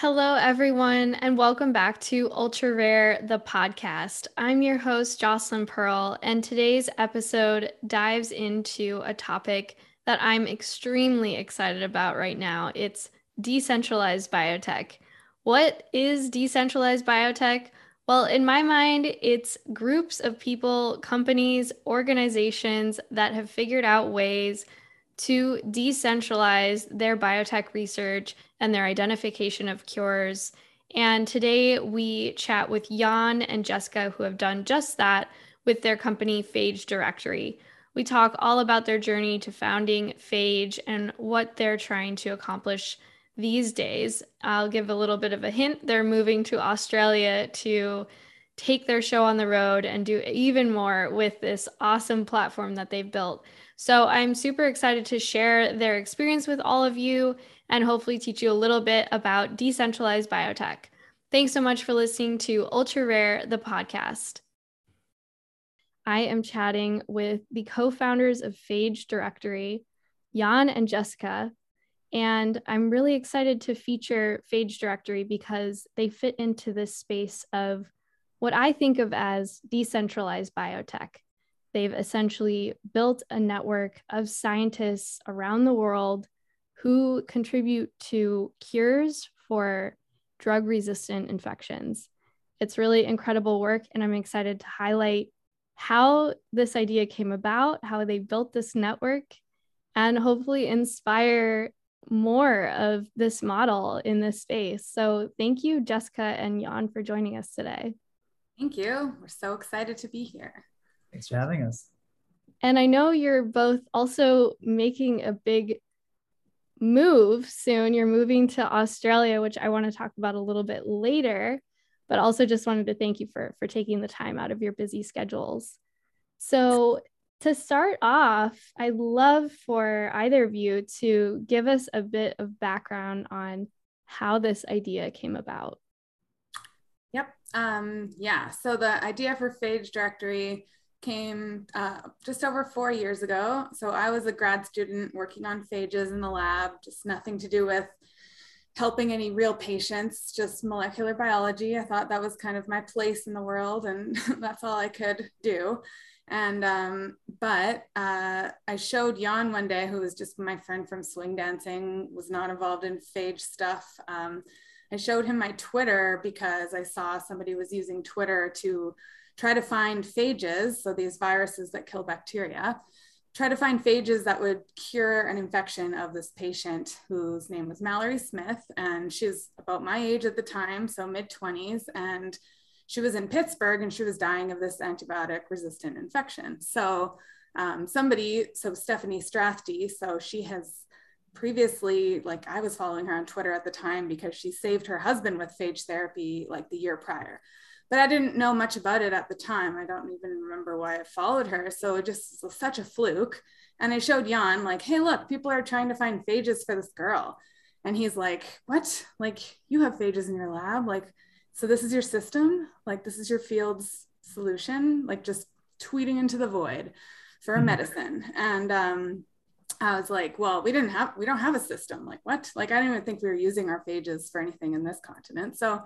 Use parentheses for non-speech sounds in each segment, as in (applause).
Hello, everyone, and welcome back to Ultra Rare, the podcast. I'm your host, Jocelynn Pearl, and today's episode dives into a topic that I'm extremely excited about right now. It's decentralized biotech. What is decentralized biotech? Well, in my mind, it's groups of people, companies, organizations that have figured out ways to decentralize their biotech research and their identification of cures. And today we chat with Jan and Jessica, who have done just that with their company, Phage Directory. We talk all about their journey to founding Phage and what they're trying to accomplish these days. I'll give a little bit of a hint. They're moving to Australia to take their show on the road and do even more with this awesome platform that they've built. So I'm super excited to share their experience with all of you and hopefully teach you a little bit about decentralized biotech. Thanks so much for listening to Ultra Rare, the podcast. I am chatting with the co founders of Phage Directory, Jan and Jessica. And I'm really excited to feature Phage Directory because they fit into this space of what I think of as decentralized biotech. They've essentially built a network of scientists around the world who contribute to cures for drug resistant infections. It's really incredible work, and I'm excited to highlight how this idea came about, how they built this network, and hopefully inspire more of this model in this space. So, thank you, Jessica and Jan, for joining us today. Thank you. We're so excited to be here. Thanks for having us. And I know you're both also making a big move soon. You're moving to Australia, which I want to talk about a little bit later, but also just wanted to thank you for for taking the time out of your busy schedules. So, to start off, I'd love for either of you to give us a bit of background on how this idea came about. Yep. Um, yeah. So the idea for Phage Directory came uh, just over four years ago. So I was a grad student working on phages in the lab, just nothing to do with helping any real patients, just molecular biology. I thought that was kind of my place in the world, and (laughs) that's all I could do. And um, but uh, I showed Jan one day, who was just my friend from swing dancing, was not involved in phage stuff. Um, I showed him my Twitter because I saw somebody was using Twitter to try to find phages, so these viruses that kill bacteria, try to find phages that would cure an infection of this patient whose name was Mallory Smith. And she's about my age at the time, so mid 20s. And she was in Pittsburgh and she was dying of this antibiotic resistant infection. So um, somebody, so Steffanie Strathdee, so she has previously, like I was following her on Twitter at the time because she saved her husband with phage therapy like the year prior but I didn't know much about it at the time. I don't even remember why I followed her. So it just was such a fluke. And I showed Jan, like, hey, look, people are trying to find phages for this girl. And he's like, what? Like, you have phages in your lab? Like, so this is your system? Like, this is your field's solution? Like, just tweeting into the void for a mm-hmm. medicine. And um, I was like, well, we didn't have, we don't have a system. Like, what? Like, I didn't even think we were using our phages for anything in this continent. So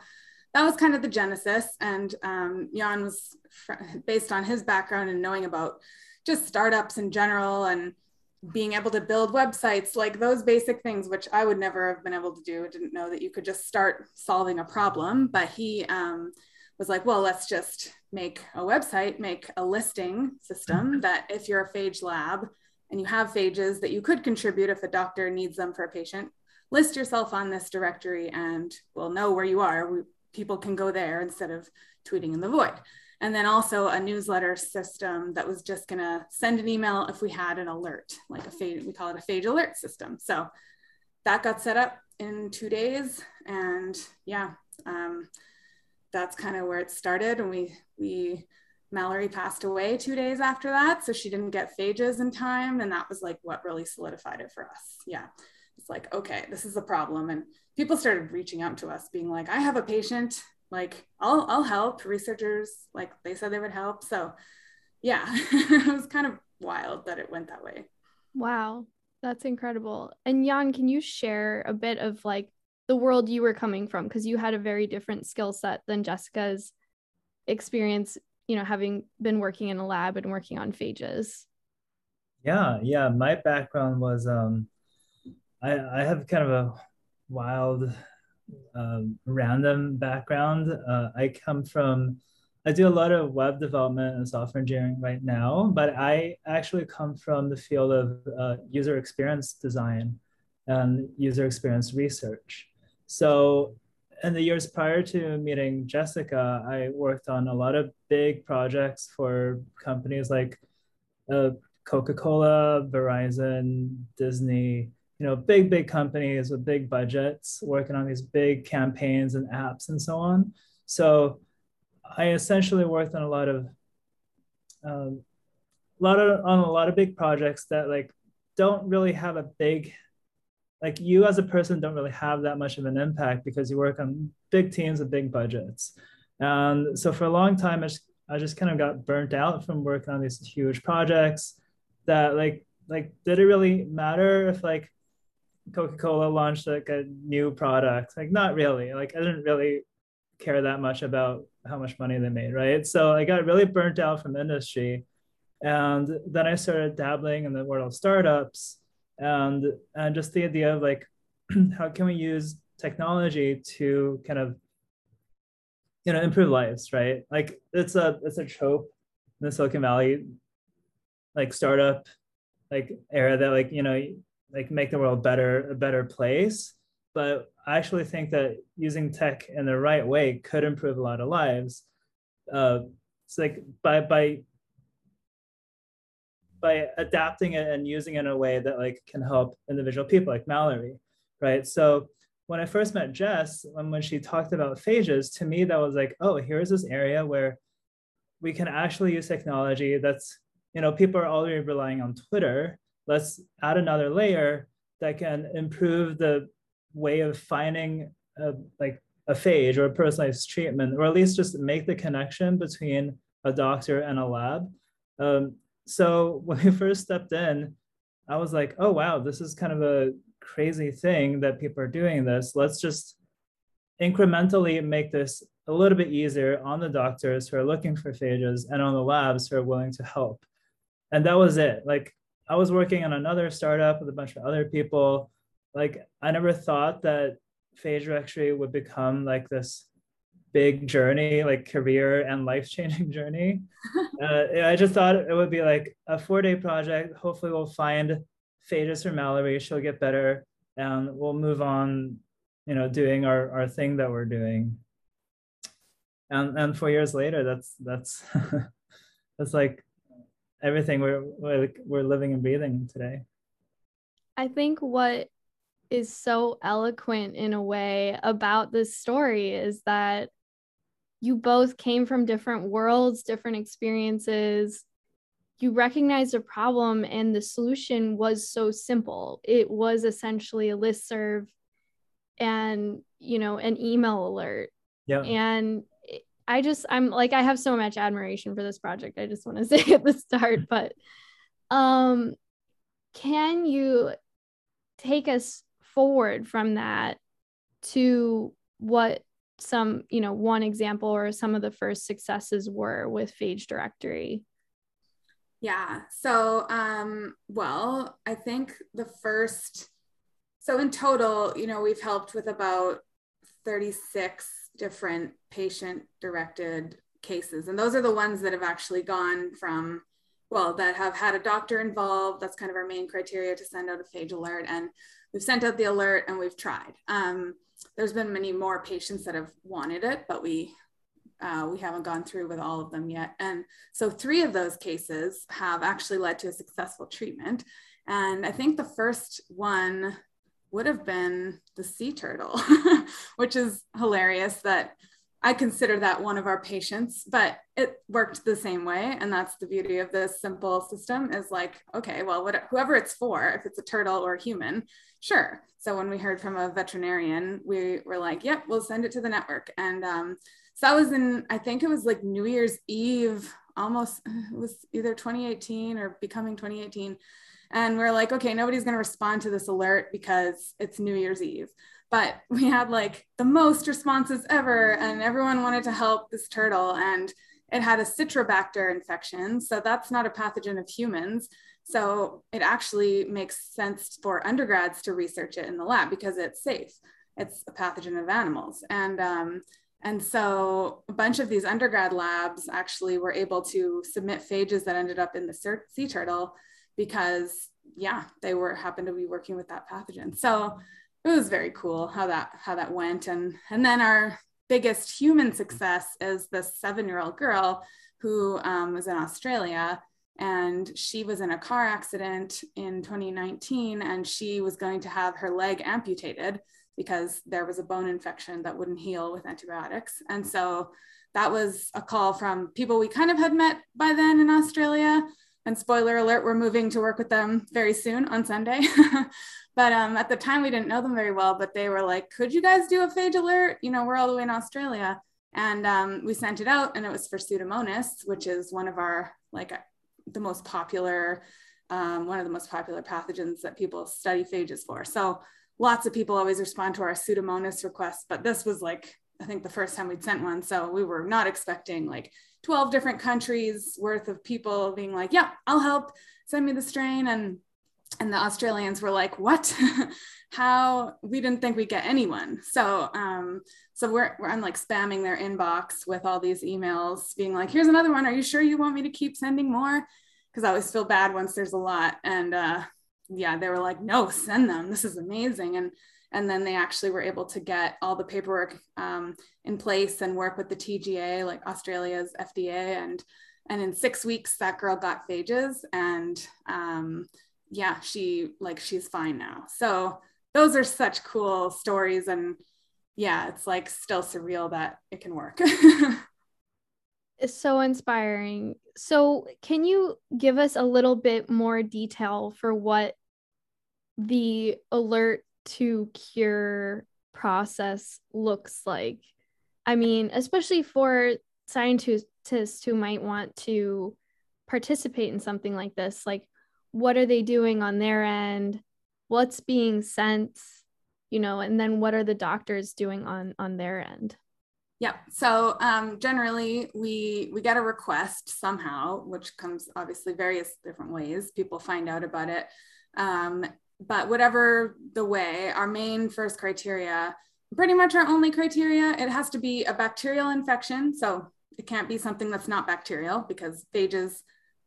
that was kind of the genesis. And um, Jan was fr- based on his background and knowing about just startups in general and being able to build websites, like those basic things, which I would never have been able to do. I didn't know that you could just start solving a problem. But he um, was like, well, let's just make a website, make a listing system mm-hmm. that if you're a phage lab and you have phages that you could contribute if a doctor needs them for a patient, list yourself on this directory and we'll know where you are. We, people can go there instead of tweeting in the void. And then also a newsletter system that was just gonna send an email if we had an alert, like a phage, we call it a phage alert system. So that got set up in two days. And yeah, um, that's kind of where it started. And we, we, Mallory passed away two days after that. So she didn't get phages in time. And that was like what really solidified it for us. Yeah. It's like, okay, this is a problem. And people started reaching out to us being like i have a patient like i'll i'll help researchers like they said they would help so yeah (laughs) it was kind of wild that it went that way wow that's incredible and jan can you share a bit of like the world you were coming from because you had a very different skill set than Jessica's experience, you know, having been working in a lab and working on phages. Yeah, yeah. My background was um I I have kind of a wild um, random background. Uh, I come from I do a lot of web development and software engineering right now, but I actually come from the field of uh, user experience design and user experience research. So in the years prior to meeting Jessica, I worked on a lot of big projects for companies like uh, Coca-Cola, Verizon, Disney, you know, big, big companies with big budgets working on these big campaigns and apps and so on. So I essentially worked on a lot of um, a lot of on a lot of big projects that like don't really have a big like you as a person don't really have that much of an impact because you work on big teams with big budgets and so for a long time I just, I just kind of got burnt out from working on these huge projects that like like did it really matter if like coca-cola launched like a new product like not really like i didn't really care that much about how much money they made, right? So I got really burnt out from industry. And then I started dabbling in the world of startups and and just the idea of like (clears throat) how can we use technology to kind of you know improve lives, right? Like it's a it's a trope in the Silicon Valley like startup like era that like you know like make the world better a better place but I actually think that using tech in the right way could improve a lot of lives. Uh, it's like by by by adapting it and using it in a way that like can help individual people like Mallory, right? So when I first met Jess, when, when she talked about phages, to me that was like, oh, here's this area where we can actually use technology that's, you know, people are already relying on Twitter. Let's add another layer that can improve the way of finding a, like a phage or a personalized treatment, or at least just make the connection between a doctor and a lab. Um, so (laughs) when we first stepped in, I was like, oh, wow, this is kind of a crazy thing that people are doing this. Let's just incrementally make this a little bit easier on the doctors who are looking for phages and on the labs who are willing to help. And that was it. Like I was working on another startup with a bunch of other people like I never thought that phage directory would become like this big journey, like career and life changing (laughs) journey. (laughs) uh, I just thought it would be like a four day project. Hopefully, we'll find phages for Mallory. She'll get better, and we'll move on. You know, doing our our thing that we're doing. And and four years later, that's that's (laughs) that's like everything we're we're, we're living and breathing today. I think what is so eloquent in a way about this story is that you both came from different worlds, different experiences. You recognized a problem, and the solution was so simple. It was essentially a list serve and you know an email alert. Yeah. And I just I'm like I have so much admiration for this project. I just want to (laughs) say at the start, but um can you take us forward from that to what some you know one example or some of the first successes were with phage directory yeah so um well i think the first so in total you know we've helped with about 36 different patient directed cases and those are the ones that have actually gone from well that have had a doctor involved that's kind of our main criteria to send out a phage alert and we've sent out the alert and we've tried. Um, there's been many more patients that have wanted it, but we uh, we haven't gone through with all of them yet. And so three of those cases have actually led to a successful treatment. And I think the first one would have been the sea turtle, (laughs) which is hilarious that I consider that one of our patients, but it worked the same way. And that's the beauty of this simple system is like, okay, well, what, whoever it's for, if it's a turtle or a human, sure. So when we heard from a veterinarian, we were like, yep, we'll send it to the network. And um, so that was in, I think it was like New Year's Eve, almost, it was either 2018 or becoming 2018. And we're like, okay, nobody's going to respond to this alert because it's New Year's Eve. but we had like the most responses ever and everyone wanted to help this turtle and it had a citrobacter infection so that's not a pathogen of humans. So it actually makes sense for undergrads to research it in the lab because it's safe. It's a pathogen of animals. And um, and so a bunch of these undergrad labs actually were able to submit phages that ended up in the sea turtle because yeah they were happened to be working with that pathogen. So it was very cool how that how that went. And and then our biggest human success is this seven year old girl who um, was in australia. And she was in a car accident in 2019 and she was going to have her leg amputated because there was a bone infection that wouldn't heal with antibiotics. And so that was a call from people we kind of had met by then in australia and spoiler alert we're moving to work with them very soon on sunday. (laughs) But um, at the time we didn't know them very well but they were like could you guys do a phage alert? You know we're all the way in australia. And um, we sent it out and it was for pseudomonas which is one of our like the most popular um, one of the most popular pathogens that people study phages for. So lots of people always respond to our pseudomonas requests but this was like i think the first time we'd sent one so we were not expecting like 12 different countries worth of people being like yeah i'll help send me the strain and and the Australians were like, "What? (laughs) How? We didn't think we'd get anyone." So, um, so we're, we're I'm like spamming their inbox with all these emails, being like, "Here's another one. Are you sure you want me to keep sending more?" Because I always feel bad once there's a lot. And uh, yeah, they were like, "No, send them. This is amazing." And and then they actually were able to get all the paperwork um, in place and work with the TGA, like Australia's FDA, and and in six weeks that girl got phages and um, yeah, she like she's fine now. So those are such cool stories and yeah, it's like still surreal that it can work. (laughs) it's so inspiring. So, can you give us a little bit more detail for what the alert to cure process looks like? I mean, especially for scientists who might want to participate in something like this, like what are they doing on their end? What's being sent you know and then what are the doctors doing on on their end? Yeah so um, generally we we get a request somehow which comes obviously various different ways. People find out about it. Um, but whatever the way our main first criteria pretty much our only criteria it has to be a bacterial infection. So it can't be something that's not bacterial because phages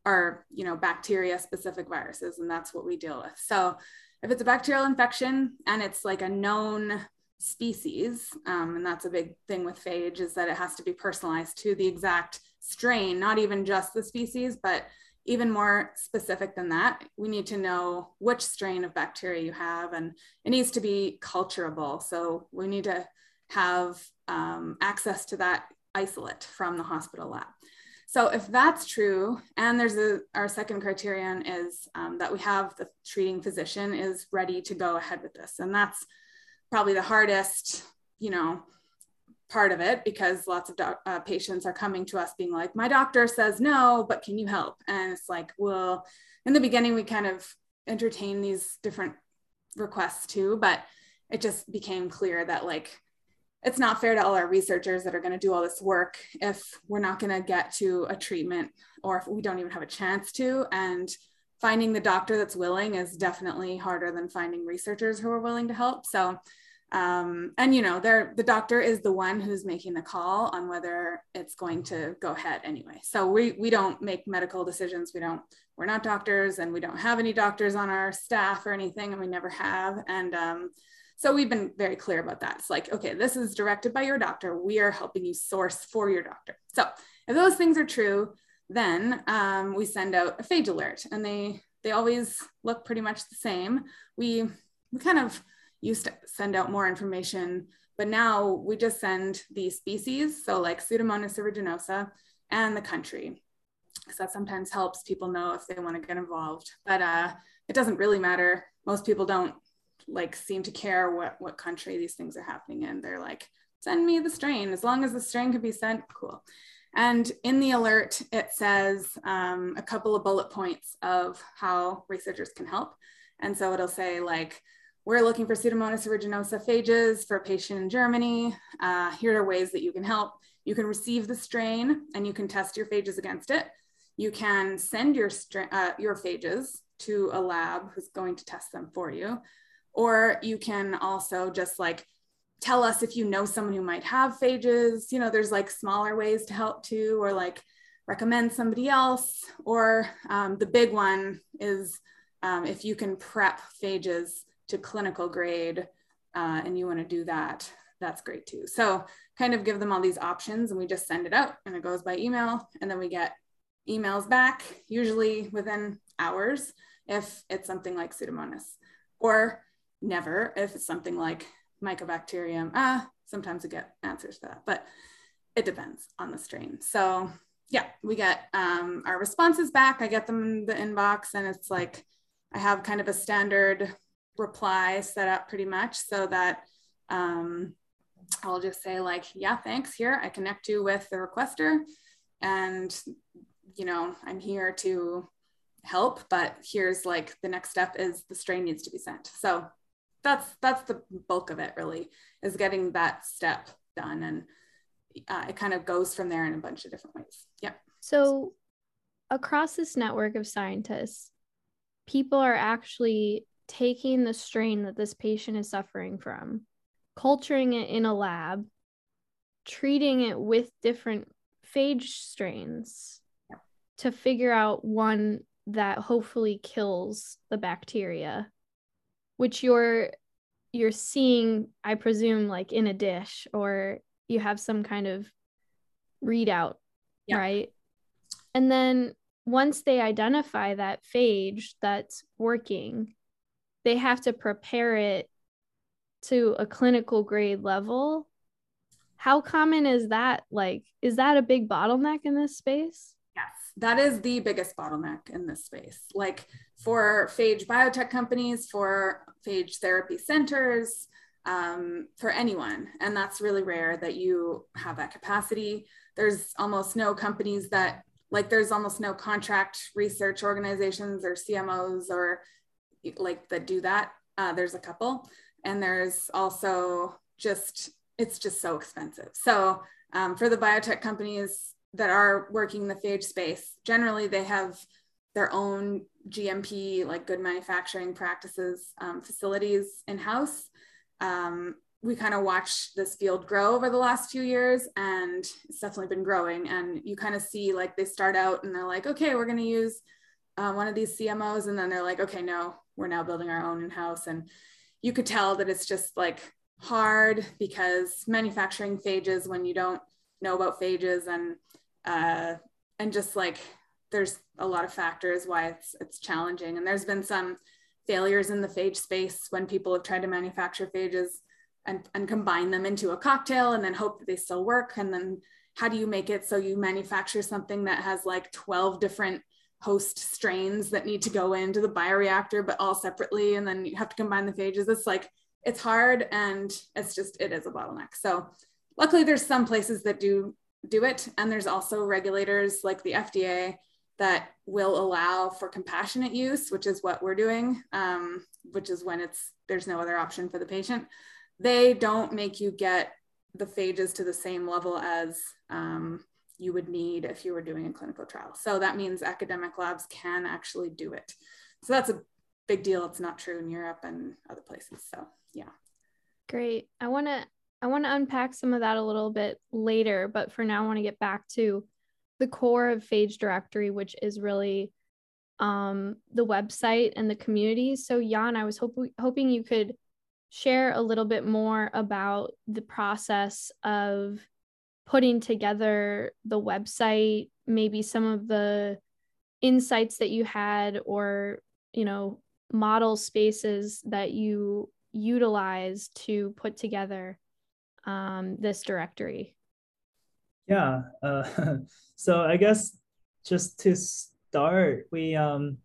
are you know bacteria specific viruses and that's what we deal with. So if it's a bacterial infection and it's like a known species um, and that's a big thing with phage is that it has to be personalized to the exact strain not even just the species but even more specific than that we need to know which strain of bacteria you have and it needs to be culturable so we need to have um, access to that isolate from the hospital lab so if that's true, and there's a, our second criterion is um, that we have the treating physician is ready to go ahead with this. And that's probably the hardest, you know, part of it because lots of doc- uh, patients are coming to us being like, my doctor says no, but can you help? And it's like, well, in the beginning, we kind of entertain these different requests too, but it just became clear that like it's not fair to all our researchers that are going to do all this work if we're not going to get to a treatment or if we don't even have a chance to and finding the doctor that's willing is definitely harder than finding researchers who are willing to help so um, and you know the doctor is the one who's making the call on whether it's going to go ahead anyway so we we don't make medical decisions we don't we're not doctors and we don't have any doctors on our staff or anything and we never have and um, so we've been very clear about that. It's like, okay, this is directed by your doctor. We are helping you source for your doctor. So if those things are true, then um, we send out a phage alert and they they always look pretty much the same. We we kind of used to send out more information, but now we just send the species, so like Pseudomonas aeruginosa and the country. Because that sometimes helps people know if they want to get involved. But uh, it doesn't really matter. Most people don't like seem to care what what country these things are happening in. They're like, send me the strain as long as the strain can be sent. Cool. And in the alert, it says um, a couple of bullet points of how researchers can help. And so it'll say like, we're looking for Pseudomonas aeruginosa phages for a patient in Germany. Uh, here are ways that you can help. You can receive the strain and you can test your phages against it. You can send your, uh, your phages to a lab who's going to test them for you. Or you can also just like tell us if you know someone who might have phages. You know, there's like smaller ways to help too, or like recommend somebody else. Or um, the big one is um, if you can prep phages to clinical grade uh, and you want to do that, that's great too. So kind of give them all these options and we just send it out and it goes by email and then we get emails back, usually within hours if it's something like Pseudomonas or never if it's something like Mycobacterium. Ah, sometimes we get answers to that, but it depends on the strain. So yeah, we get um, our responses back. I get them in the inbox and it's like, I have kind of a standard reply set up pretty much so that um, I'll just say like, yeah, thanks here. I connect you with the requester and, you know, I'm here to help, but here's like the next step is the strain needs to be sent. So that's, that's the bulk of it really is getting that step done. And uh, it kind of goes from there in a bunch of different ways. Yeah. So across this network of scientists, people are actually taking the strain that this patient is suffering from, culturing it in a lab, treating it with different phage strains yeah. to figure out one that hopefully kills the bacteria, which you're you're seeing, I presume, like in a dish or you have some kind of readout, yeah. right? And then once they identify that phage that's working, they have to prepare it to a clinical grade level. How common is that? Like, is that a big bottleneck in this space? Yes, that is the biggest bottleneck in this space. Like for phage biotech companies, for phage therapy centers, um, for anyone. And that's really rare that you have that capacity. There's almost no companies that, like, there's almost no contract research organizations or CMOs or like that do that. Uh, there's a couple, and there's also just it's just so expensive. So um, for the biotech companies that are working in the phage space, generally they have their own GMP, like good manufacturing practices um, facilities in house. Um, we kind of watched this field grow over the last few years and it's definitely been growing. And you kind of see like they start out and they're like, okay, we're going to use uh, one of these CMOs. And then they're like, okay, no, we're now building our own in house. And you could tell that it's just like hard because manufacturing phages when you don't know about phages and uh, and just like there's a lot of factors why it's it's challenging. And there's been some failures in the phage space when people have tried to manufacture phages and, and combine them into a cocktail and then hope that they still work. And then how do you make it so you manufacture something that has like 12 different host strains that need to go into the bioreactor, but all separately. And then you have to combine the phages. It's like, it's hard and it's just, it is a bottleneck. So luckily there's some places that do do it. And there's also regulators like the FDA that will allow for compassionate use, which is what we're doing, um, which is when it's, there's no other option for the patient. They don't make you get the phages to the same level as um, you would need if you were doing a clinical trial. So that means academic labs can actually do it. So that's a big deal. It's not true in Europe and other places. So yeah. Great. I want to I want to unpack some of that a little bit later, but for now I want to get back to the core of Phage Directory, which is really um, the website and the community. So Jan, I was hope- hoping you could share a little bit more about the process of putting together the website, maybe some of the insights that you had or, you know, model spaces that you utilize to put together um, this directory? Yeah. Uh, (laughs) so I guess just to start, we um,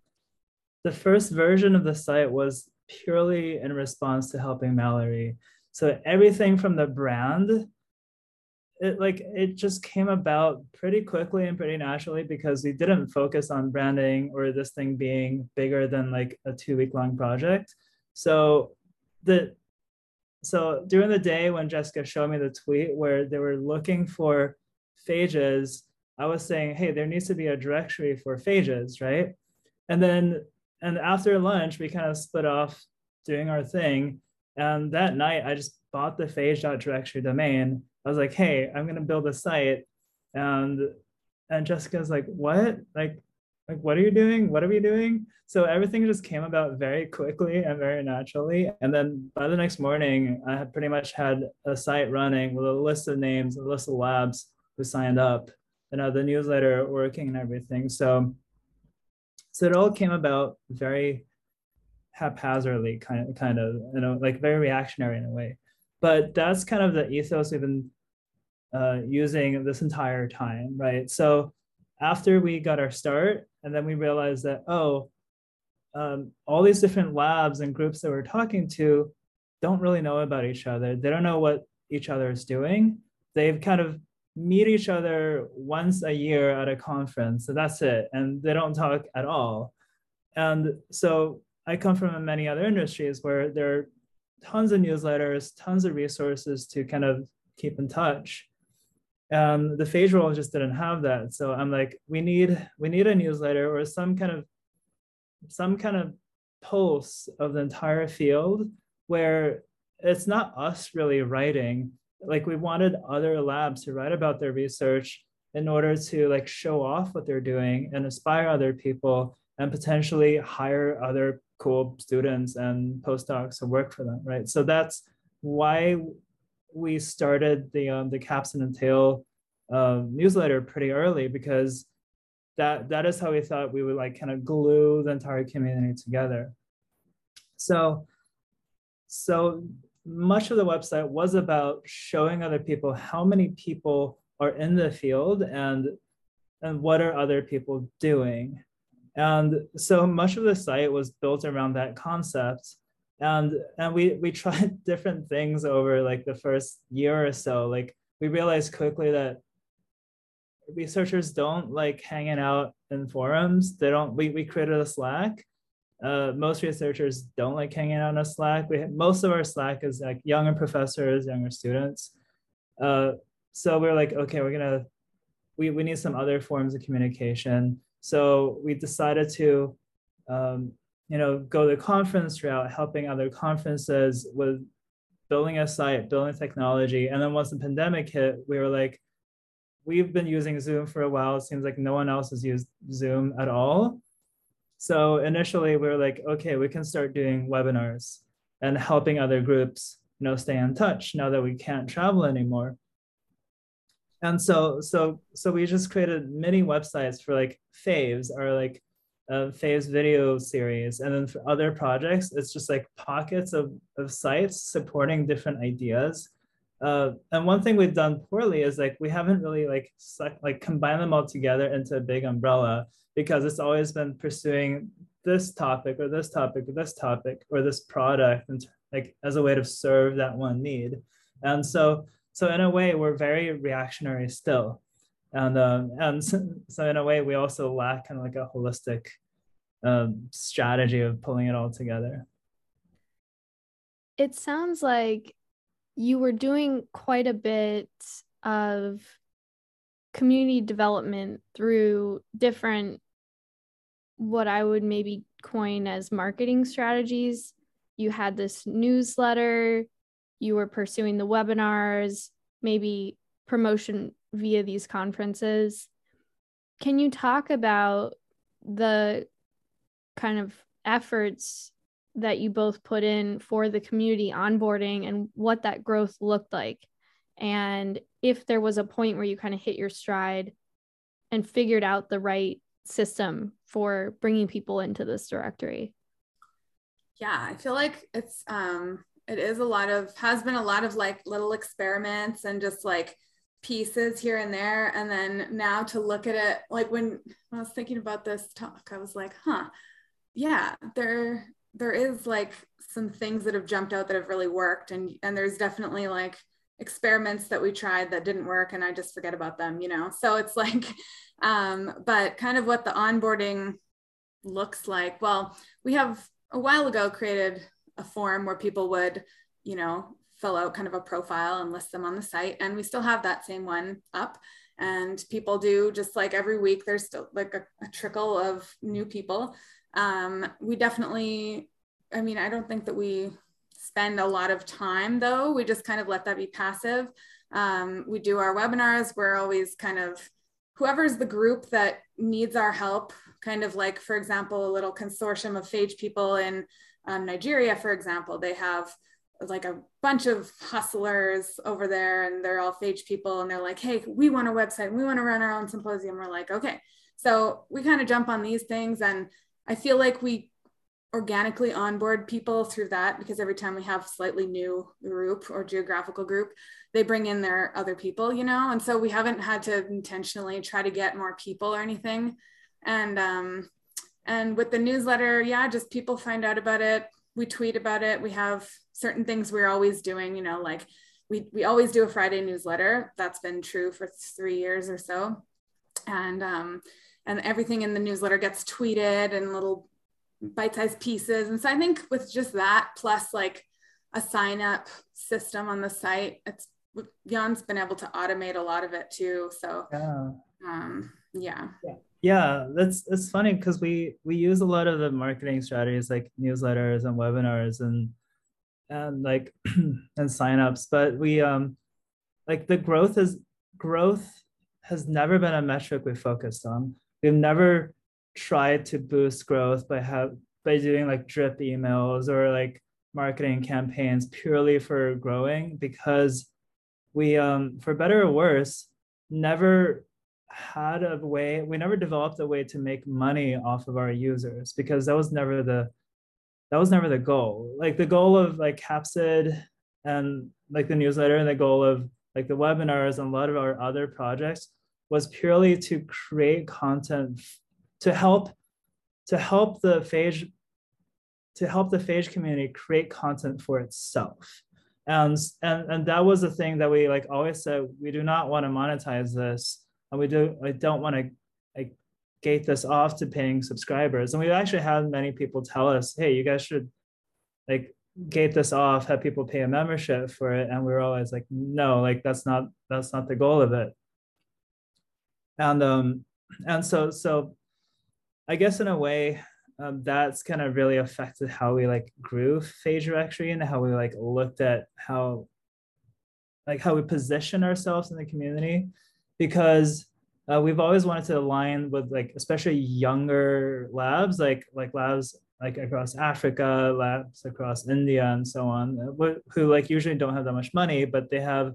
the first version of the site was purely in response to helping Mallory. So everything from the brand it like it just came about pretty quickly and pretty naturally because we didn't focus on branding or this thing being bigger than like a two week long project so the so during the day when Jessica showed me the tweet where they were looking for phages, I was saying, hey, there needs to be a directory for phages, right? And then and after lunch, we kind of split off doing our thing. And that night I just bought the phage.directory domain. I was like, hey, I'm gonna build a site. And and Jessica's like, what? Like, like what are you doing? What are we doing? So everything just came about very quickly and very naturally. And then by the next morning, I had pretty much had a site running with a list of names, a list of labs who signed up, and uh, the newsletter working and everything. So, so it all came about very haphazardly, kind of, kind of, you know, like very reactionary in a way. But that's kind of the ethos we've been uh, using this entire time, right? So after we got our start, and then we realized that, oh, um, all these different labs and groups that we're talking to don't really know about each other. They don't know what each other is doing. They've kind of meet each other once a year at a conference. So that's it. And they don't talk at all. And so I come from many other industries where there are tons of newsletters, tons of resources to kind of keep in touch. And the phage world just didn't have that. So I'm like, we need we need a newsletter or some kind of some kind of pulse of the entire field where it's not us really writing like we wanted other labs to write about their research in order to like show off what they're doing and inspire other people and potentially hire other cool students and postdocs to work for them right so that's why we started the um, the Capsid and tail uh, newsletter pretty early because that that is how we thought we would like kind of glue the entire community together. So so much of the website was about showing other people how many people are in the field and and what are other people doing. And so much of the site was built around that concept. And and we we (laughs) tried different things over like the first year or so. Like we realized quickly that researchers don't like hanging out in forums. They don't. We we created a Slack. Uh, most researchers don't like hanging out a Slack. We have, most of our Slack is like younger professors, younger students. Uh, so we're like, okay, we're gonna we we need some other forms of communication. So we decided to, um, you know, go the conference route, helping other conferences with building a site, building technology. And then once the pandemic hit, we were like, we've been using Zoom for a while. It seems like no one else has used Zoom at all. So initially we were like, okay, we can start doing webinars and helping other groups, you know, stay in touch now that we can't travel anymore. And so, so, so we just created many websites for like faves or like a faves video series. And then for other projects, it's just like pockets of, of sites supporting different ideas uh, and one thing we've done poorly is like we haven't really like like combined them all together into a big umbrella because it's always been pursuing this topic or this topic or this topic or this product and like as a way to serve that one need and so so in a way we're very reactionary still. And um, and so in a way we also lack kind of like a holistic um, strategy of pulling it all together. It sounds like you were doing quite a bit of community development through different what I would maybe coin as marketing strategies. You had this newsletter, you were pursuing the webinars, maybe promotion via these conferences. Can you talk about the kind of efforts that you both put in for the community onboarding and what that growth looked like. And if there was a point where you kind of hit your stride and figured out the right system for bringing people into this directory. Yeah, I feel like it's um it is a lot of has been a lot of like little experiments and just like pieces here and there and then now to look at it like when I was thinking about this talk I was like, huh, yeah, there there is like some things that have jumped out that have really worked and and there's definitely like experiments that we tried that didn't work and I just forget about them, you know. So it's like (laughs) um but kind of what the onboarding looks like. Well, we have a while ago created a form where people would, you know, fill out kind of a profile and list them on the site. And we still have that same one up. And people do just like every week, there's still like a, a trickle of new people. Um, we definitely, I mean, I don't think that we spend a lot of time though. We just kind of let that be passive. Um, we do our webinars. We're always kind of whoever's the group that needs our help, kind of like, for example, a little consortium of phage people in um, Nigeria, for example, they have like a bunch of hustlers over there and they're all phage people and they're like hey we want a website we want to run our own symposium. We're like okay. So we kind of jump on these things and i feel like we organically onboard people through that because every time we have slightly new group or geographical group they bring in their other people you know? And so we haven't had to intentionally try to get more people or anything. And um and with the newsletter yeah just people find out about it. We tweet about it. We have certain things we're always doing you know like we, we always do a friday newsletter. That's been true for three years or so. And um and everything in the newsletter gets tweeted and little bite-sized pieces. And so i think with just that plus like a sign up system on the site it's Jan's been able to automate a lot of it too. So yeah. um yeah, yeah yeah that's it's funny because we we use a lot of the marketing strategies like newsletters and webinars and and like (clears throat) and signups but we um like the growth is growth has never been a metric we focused on. We've never tried to boost growth by have by doing like drip emails or like marketing campaigns purely for growing because we um for better or worse never had a way we never developed a way to make money off of our users because that was never the that was never the goal. Like the goal of like capsid and like the newsletter and the goal of like the webinars and a lot of our other projects was purely to create content to help to help the phage to help the phage community create content for itself. And and and that was the thing that we like always said we do not want to monetize this and we do I don't want to like gate this off to paying subscribers. And we've actually had many people tell us, hey, you guys should like gate this off, have people pay a membership for it. And we were always like, no, like that's not that's not the goal of it. And um and so so I guess in a way um, that's kind of really affected how we like grew phage directory and how we like looked at how like how we position ourselves in the community because uh, we've always wanted to align with like especially younger labs like like labs like across Africa, labs across India, and so on, who like usually don't have that much money, but they have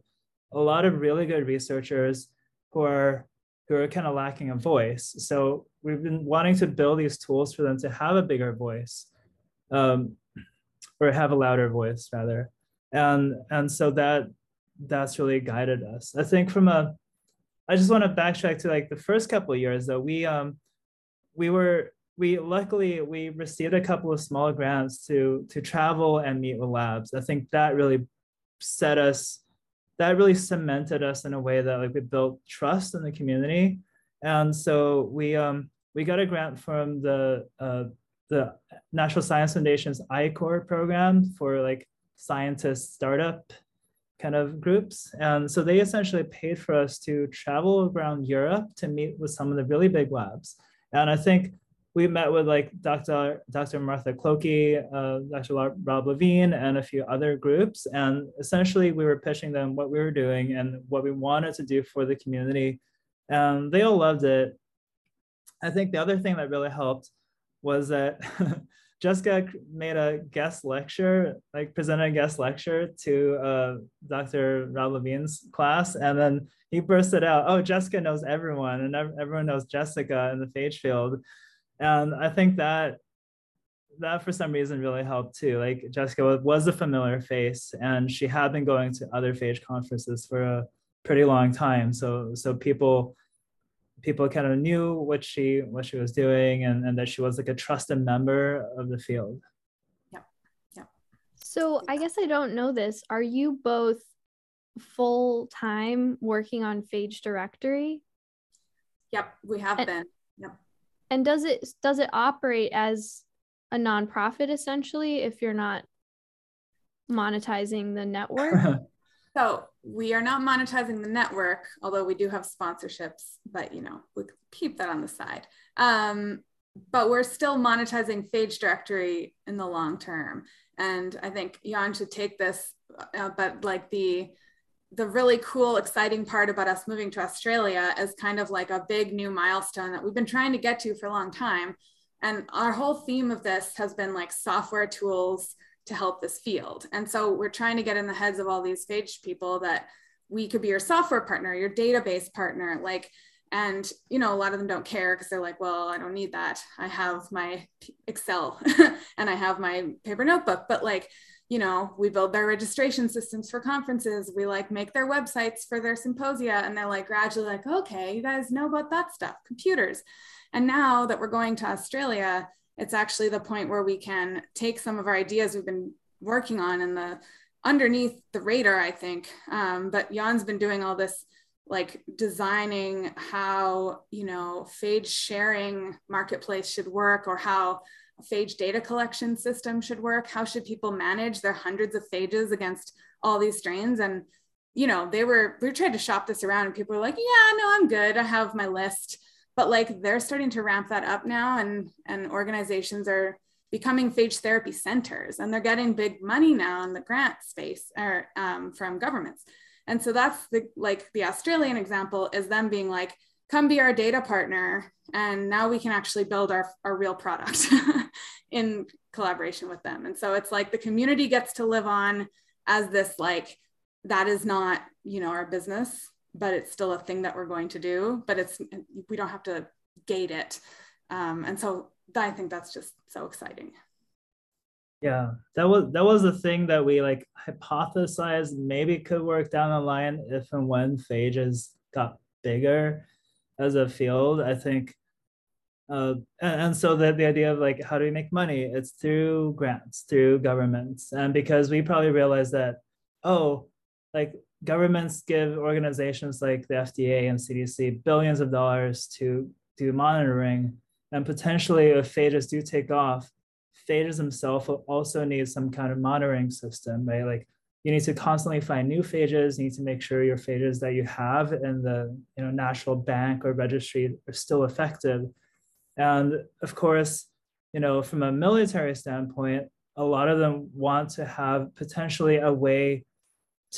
a lot of really good researchers who are who are kind of lacking a voice. So we've been wanting to build these tools for them to have a bigger voice, um, or have a louder voice rather, and and so that that's really guided us. I think from a I just want to backtrack to like the first couple of years though. We um we were we luckily we received a couple of small grants to to travel and meet with labs. I think that really set us that really cemented us in a way that like we built trust in the community. And so we um we got a grant from the uh, the National Science Foundation's I-Corps program for like scientist startup kind of groups. And so they essentially paid for us to travel around Europe to meet with some of the really big labs. And I think we met with like Dr. Dr. Martha Clokie, uh, Dr. Rob Lavigne, and a few other groups. And essentially, we were pitching them what we were doing and what we wanted to do for the community. And they all loved it. I think the other thing that really helped was that (laughs) Jessica made a guest lecture, like presented a guest lecture to uh, Dr. Rob Lavigne's class, and then he bursted out, "Oh, Jessica knows everyone, and everyone knows Jessica in the phage field," and I think that that for some reason really helped too. Like Jessica was a familiar face, and she had been going to other phage conferences for a pretty long time, so so people people kind of knew what she what she was doing and, and that she was like a trusted member of the field. Yeah yeah. So i guess i don't know this. Are you both full time working on phage directory? Yep we have and, been. Yep. and does it does it operate as a nonprofit essentially if you're not monetizing the network? (laughs) so we are not monetizing the network, although we do have sponsorships, but you know, we keep that on the side. Um, but we're still monetizing Phage Directory in the long term. And I think Jan should take this, uh, but like the the really cool, exciting part about us moving to Australia is kind of like a big new milestone that we've been trying to get to for a long time. And our whole theme of this has been like software tools to help this field. And so we're trying to get in the heads of all these phage people that we could be your software partner, your database partner, like and you know a lot of them don't care because they're like well i don't need that. I have my excel (laughs) and i have my paper notebook. But like you know we build their registration systems for conferences. We like make their websites for their symposia. And they're like gradually like okay you guys know about that stuff computers. And now that we're going to australia it's actually the point where we can take some of our ideas we've been working on in the underneath the radar i think. Um, but jan's been doing all this like designing how you know phage sharing marketplace should work or how a phage data collection system should work. How should people manage their hundreds of phages against all these strains? And you know they were we tried to shop this around and people were like yeah no i'm good. I have my list but like they're starting to ramp that up now and and organizations are becoming phage therapy centers and they're getting big money now in the grant space or um, from governments and so that's the like the Australian example is them being like, come be our data partner. And now we can actually build our, our real product (laughs) in collaboration with them. And so it's like the community gets to live on as this like that is not, you know, our business, but it's still a thing that we're going to do. But it's we don't have to gate it. Um, and so I think that's just so exciting yeah that was that was the thing that we like hypothesized maybe could work down the line if and when phages got bigger as a field i think uh, and, and so the, the idea of like how do we make money it's through grants through governments and because we probably realized that oh like governments give organizations like the fda and cdc billions of dollars to do monitoring and potentially if phages do take off phages themselves also need some kind of monitoring system, right? Like you need to constantly find new phages. You need to make sure your phages that you have in the you know national bank or registry are still effective. And of course, you know, from a military standpoint, a lot of them want to have potentially a way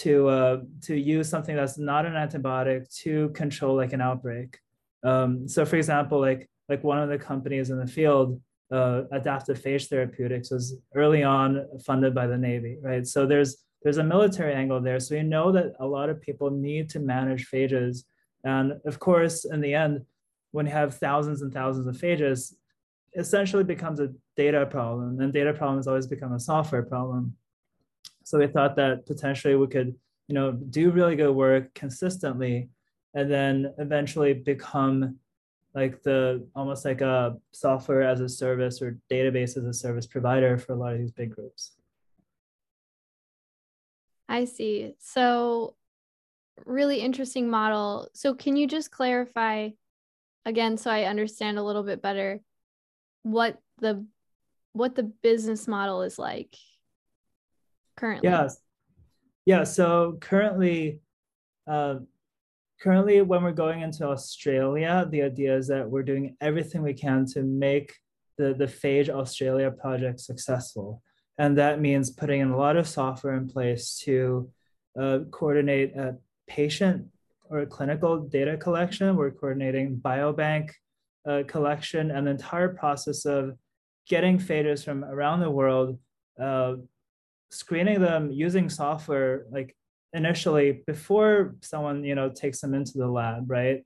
to uh, to use something that's not an antibiotic to control like an outbreak. Um, so, for example, like like one of the companies in the field uh, adaptive phage therapeutics was early on funded by the Navy, right? So there's there's a military angle there. So we know that a lot of people need to manage phages. And of course, in the end, when you have thousands and thousands of phages, essentially becomes a data problem. And data problems always become a software problem. So we thought that potentially we could, you know, do really good work consistently and then eventually become like the almost like a software as a service or database as a service provider for a lot of these big groups. I see. So really interesting model. So can you just clarify again so I understand a little bit better what the what the business model is like currently? Yes. Yeah, so currently uh, currently when we're going into australia the idea is that we're doing everything we can to make the, the phage australia project successful and that means putting in a lot of software in place to uh, coordinate a patient or a clinical data collection we're coordinating biobank uh, collection and the entire process of getting phages from around the world uh, screening them using software like initially before someone you know takes them into the lab right?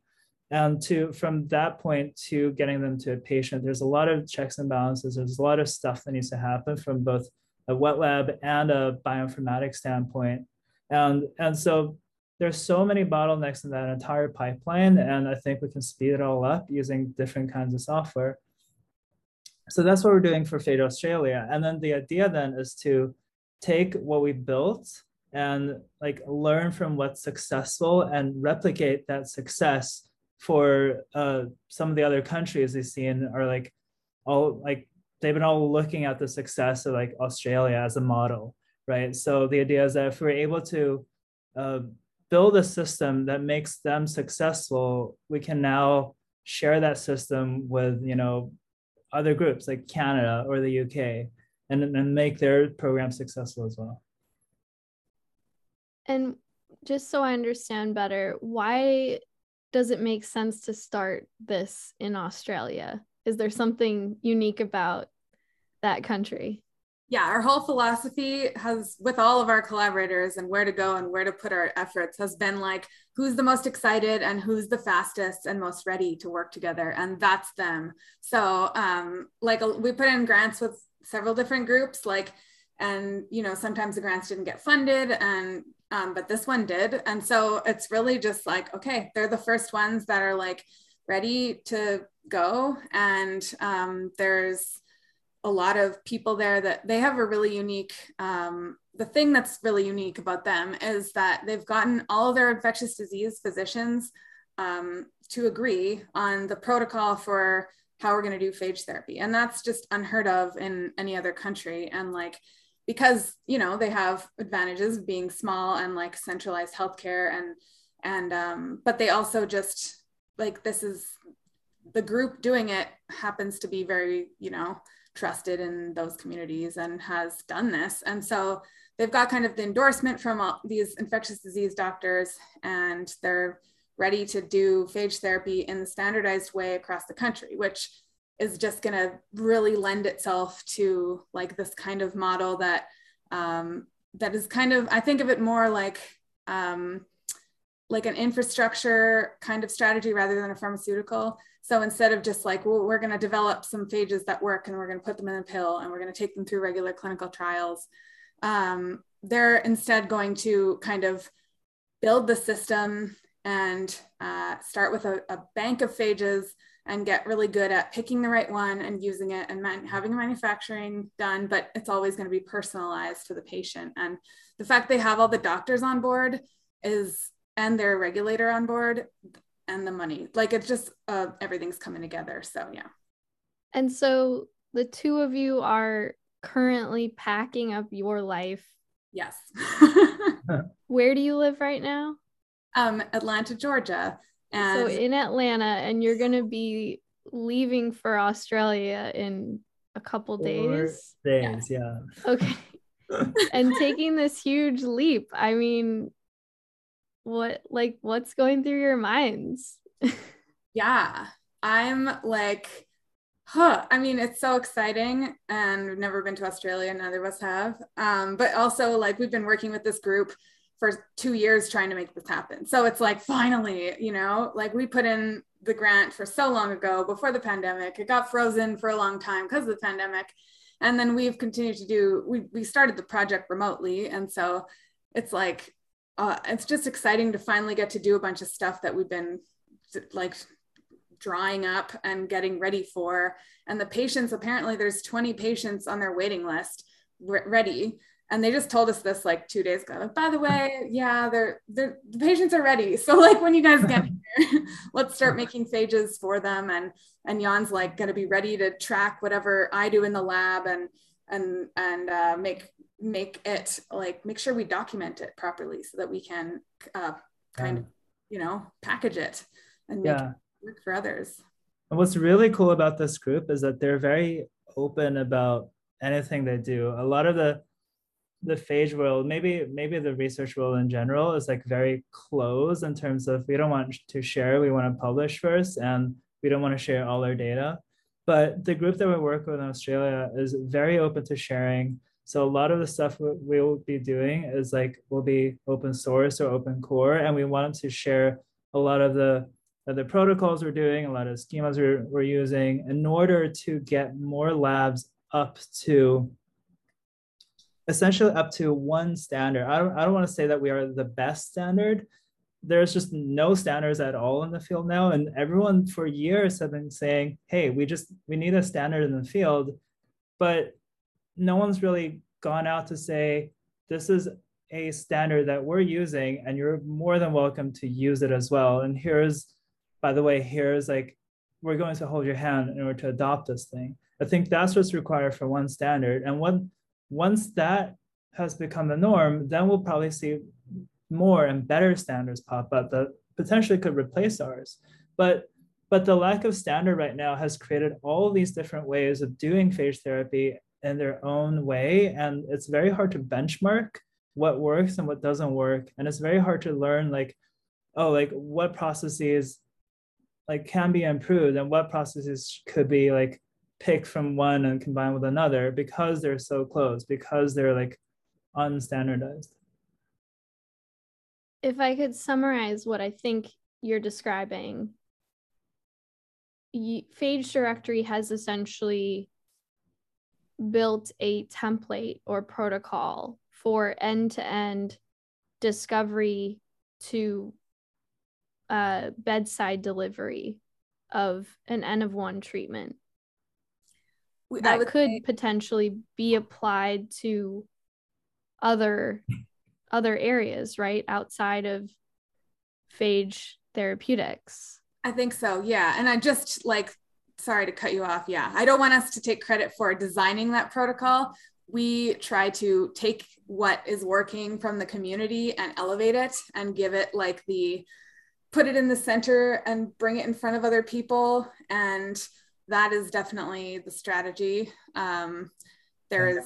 And to from that point to getting them to a patient there's a lot of checks and balances. There's a lot of stuff that needs to happen from both a wet lab and a bioinformatics standpoint. And and so there's so many bottlenecks in that entire pipeline and i think we can speed it all up using different kinds of software. So that's what we're doing for phage australia. And then the idea then is to take what we built and like learn from what's successful and replicate that success for uh, some of the other countries we've seen are like all like they've been all looking at the success of like Australia as a model, right? So the idea is that if we're able to uh, build a system that makes them successful, we can now share that system with you know other groups like Canada or the UK and, and make their program successful as well. And just so I understand better, why does it make sense to start this in Australia? Is there something unique about that country? Yeah, our whole philosophy has, with all of our collaborators and where to go and where to put our efforts, has been like who's the most excited and who's the fastest and most ready to work together. And that's them. So, um, like, we put in grants with several different groups, like, and you know sometimes the grants didn't get funded and um, but this one did. And so it's really just like okay they're the first ones that are like ready to go. And um, there's a lot of people there that they have a really unique um, the thing that's really unique about them is that they've gotten all their infectious disease physicians um, to agree on the protocol for how we're going to do phage therapy. And that's just unheard of in any other country. And like because you know they have advantages of being small and like centralized healthcare and and um, but they also just like this is the group doing it happens to be very you know trusted in those communities and has done this. And so they've got kind of the endorsement from all these infectious disease doctors and they're ready to do phage therapy in the standardized way across the country which is just going to really lend itself to like this kind of model that um, that is kind of i think of it more like um, like an infrastructure kind of strategy rather than a pharmaceutical. So instead of just like well we're going to develop some phages that work and we're going to put them in a pill and we're going to take them through regular clinical trials um, they're instead going to kind of build the system and uh, start with a, a bank of phages and get really good at picking the right one and using it and man- having manufacturing done, but it's always going to be personalized to the patient. And the fact they have all the doctors on board is, and their regulator on board and the money, like it's just uh, everything's coming together. So, yeah. And so the two of you are currently packing up your life. Yes. (laughs) Where do you live right now? Um, Atlanta, Georgia. And so in Atlanta, and you're going to be leaving for Australia in a couple days. Days, yeah. yeah. Okay. (laughs) and taking this huge leap. I mean, what like what's going through your minds? (laughs) yeah. I'm like huh i mean it's so exciting and we've never been to australia neither of us have um, but also like we've been working with this group for two years trying to make this happen. So it's like, finally, you know, like we put in the grant for so long ago before the pandemic. It got frozen for a long time because of the pandemic. And then we've continued to do, we, we started the project remotely. And so it's like, uh, it's just exciting to finally get to do a bunch of stuff that we've been like drying up and getting ready for. And the patients, apparently, there's 20 patients on their waiting list ready and they just told us this like two days ago. Like by the way yeah they're, they're the patients are ready. (laughs) So like when you guys get here (laughs) let's start making phages for them. And and jan's like going to be ready to track whatever i do in the lab and and and uh, make make it like make sure we document it properly so that we can uh, kind of you know package it and make yeah. it work for others. And what's really cool about this group is that they're very open about anything they do. A lot of the the phage world, maybe maybe the research world in general is like very close in terms of we don't want to share, we want to publish first, and we don't want to share all our data. But the group that we work with in Australia is very open to sharing. So a lot of the stuff we will be doing is like will be open source or open core, and we want to share a lot of the the protocols we're doing, a lot of schemas we're, we're using in order to get more labs up to essentially up to one standard. I don't, I don't want to say that we are the best standard. There's just no standards at all in the field now. And everyone for years have been saying, hey, we just, we need a standard in the field. But no one's really gone out to say, this is a standard that we're using and you're more than welcome to use it as well. And here's, by the way, here's like, we're going to hold your hand in order to adopt this thing. I think that's what's required for one standard. And one once that has become the norm, then we'll probably see more and better standards pop up that potentially could replace ours. But but the lack of standard right now has created all these different ways of doing phage therapy in their own way. And it's very hard to benchmark what works and what doesn't work. And it's very hard to learn like, oh, like what processes like can be improved and what processes could be like picked from one and combined with another because they're so close, because they're like unstandardized. If I could summarize what I think you're describing, Phage Directory has essentially built a template or protocol for end to end discovery to uh, bedside delivery of an N of one treatment that could say- potentially be applied to other other areas right outside of phage therapeutics. I think so yeah. And i just like sorry to cut you off yeah. I don't want us to take credit for designing that protocol. We try to take what is working from the community and elevate it and give it like the put it in the center and bring it in front of other people. And that is definitely the strategy. Um, there is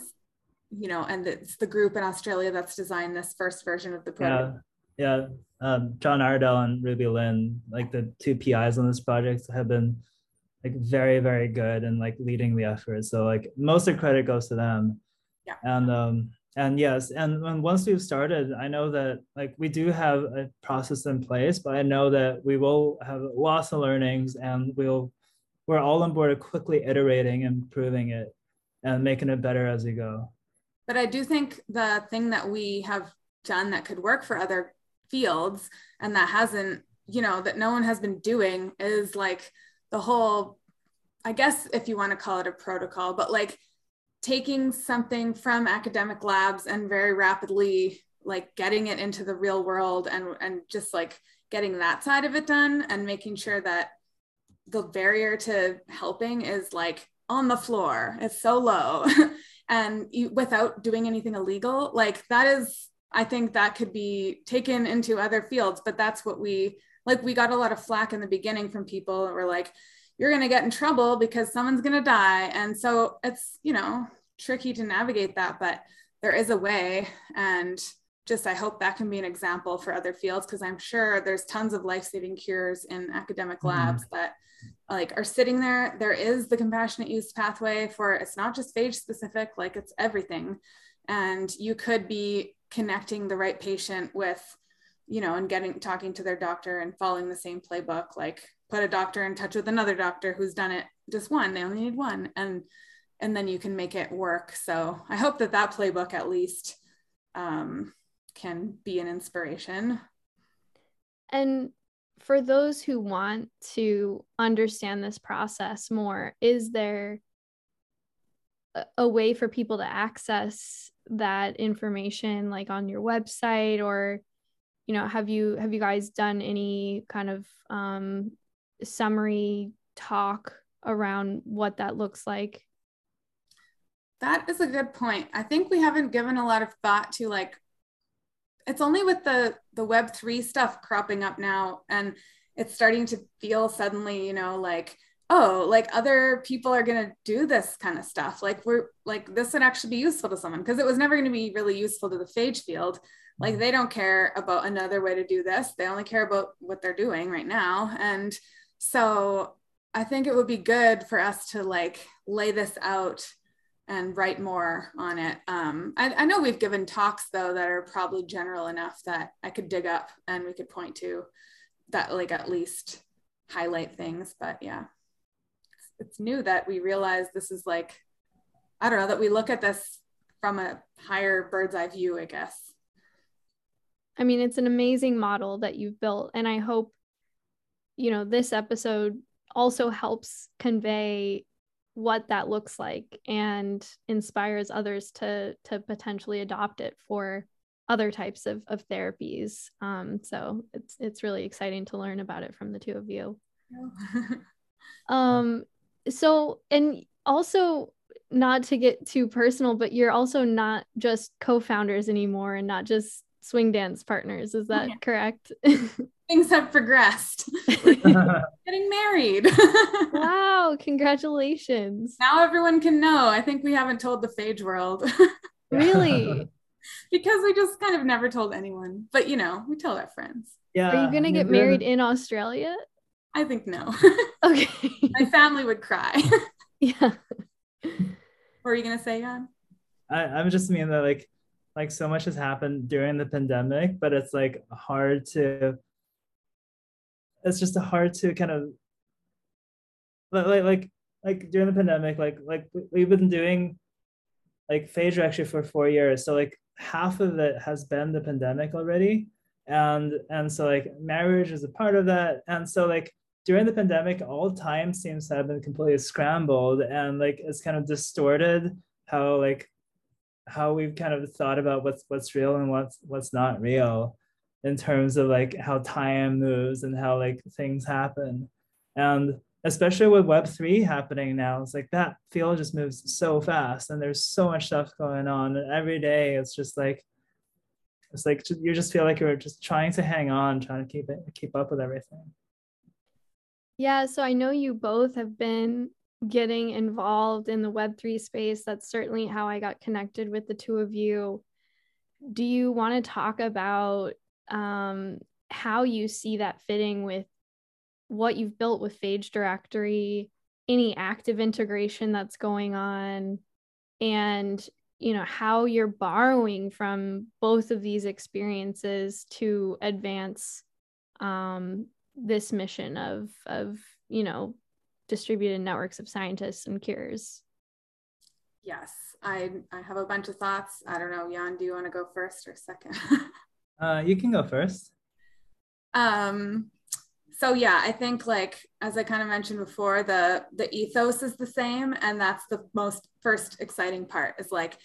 you know and it's the group in australia that's designed this first version of the program. Yeah. Yeah um, Jon Iredell and ruby lin like the two pis on this project have been like very very good and like leading the effort. So like most of the credit goes to them. Yeah. And um and yes, and when once we've started, I know that like we do have a process in place, but I know that we will have lots of learnings and we'll we're all on board of quickly iterating and improving it and making it better as we go. But I do think the thing that we have done that could work for other fields and that hasn't, you know, that no one has been doing is like the whole, I guess if you want to call it a protocol, but like taking something from academic labs and very rapidly like getting it into the real world and and just like getting that side of it done and making sure that the barrier to helping is like on the floor it's so low (laughs) and you, without doing anything illegal like that is i think that could be taken into other fields but that's what we like we got a lot of flack in the beginning from people that were like you're going to get in trouble because someone's going to die. And so it's, you know, tricky to navigate that, but there is a way. And just I hope that can be an example for other fields because I'm sure there's tons of life-saving cures in academic mm-hmm. labs mm-hmm. that like are sitting there. There is the compassionate use pathway for it's not just phage specific, like it's everything. And you could be connecting the right patient with, you know, and getting talking to their doctor and following the same playbook, like put a doctor in touch with another doctor who's done it just one they only need one and and then you can make it work so i hope that that playbook at least um, can be an inspiration and for those who want to understand this process more is there a, way for people to access that information like on your website or you know have you have you guys done any kind of um, summary talk around what that looks like? That is a good point. I think we haven't given a lot of thought to like it's only with the the web3 stuff cropping up now and it's starting to feel suddenly, you know, like oh, like other people are going to do this kind of stuff. Like we're like this would actually be useful to someone because it was never going to be really useful to the phage field. Like mm-hmm. they don't care about another way to do this. They only care about what they're doing right now and so I think it would be good for us to like lay this out and write more on it. Um, I, I, know we've given talks though that are probably general enough that I could dig up and we could point to that like at least highlight things. But yeah, it's, it's new that we realize this is like, I don't know, that we look at this from a higher bird's eye view, I guess. I mean, it's an amazing model that you've built. And I hope you know, this episode also helps convey what that looks like and inspires others to to potentially adopt it for other types of, of therapies. Um, so it's it's really exciting to learn about it from the two of you. (laughs) um, so and also not to get too personal, but you're also not just co-founders anymore and not just swing dance partners. Is that correct? (laughs) Things have progressed. (laughs) getting married. (laughs) wow, congratulations. Now everyone can know. I think we haven't told the Phage world. (laughs) really? because we just kind of never told anyone. But you know, we tell our friends. Yeah. Are you gonna get married in Australia? I think no. Okay. My family would cry. yeah. What are you gonna say, Jan? I, I'm just mean that like like so much has happened during the pandemic, but it's like hard to it's just hard to kind of like like like during the pandemic, like like we've been doing like Phage actually for four years. So like half of it has been the pandemic already. And and so like marriage is a part of that. And so like during the pandemic, all time seems to have been completely scrambled and like it's kind of distorted how like how we've kind of thought about what's what's real and what's what's not real in terms of like how time moves and how like things happen and especially with web3 happening now it's like that field just moves so fast and there's so much stuff going on and every day it's just like it's like you just feel like you're just trying to hang on trying to keep it keep up with everything yeah so i know you both have been getting involved in the Web3 space. That's certainly how I got connected with the two of you. Do you want to talk about um, how you see that fitting with what you've built with Phage Directory, any active integration that's going on, and you know how you're borrowing from both of these experiences to advance um, this mission of of you know distributed networks of scientists and cures? Yes, I I have a bunch of thoughts. I don't know, Jan, do you want to go first or second? (laughs) uh, you can go first. Um, so yeah, I think like as I kind of mentioned before, the the ethos is the same, and that's the most first exciting part. Is like,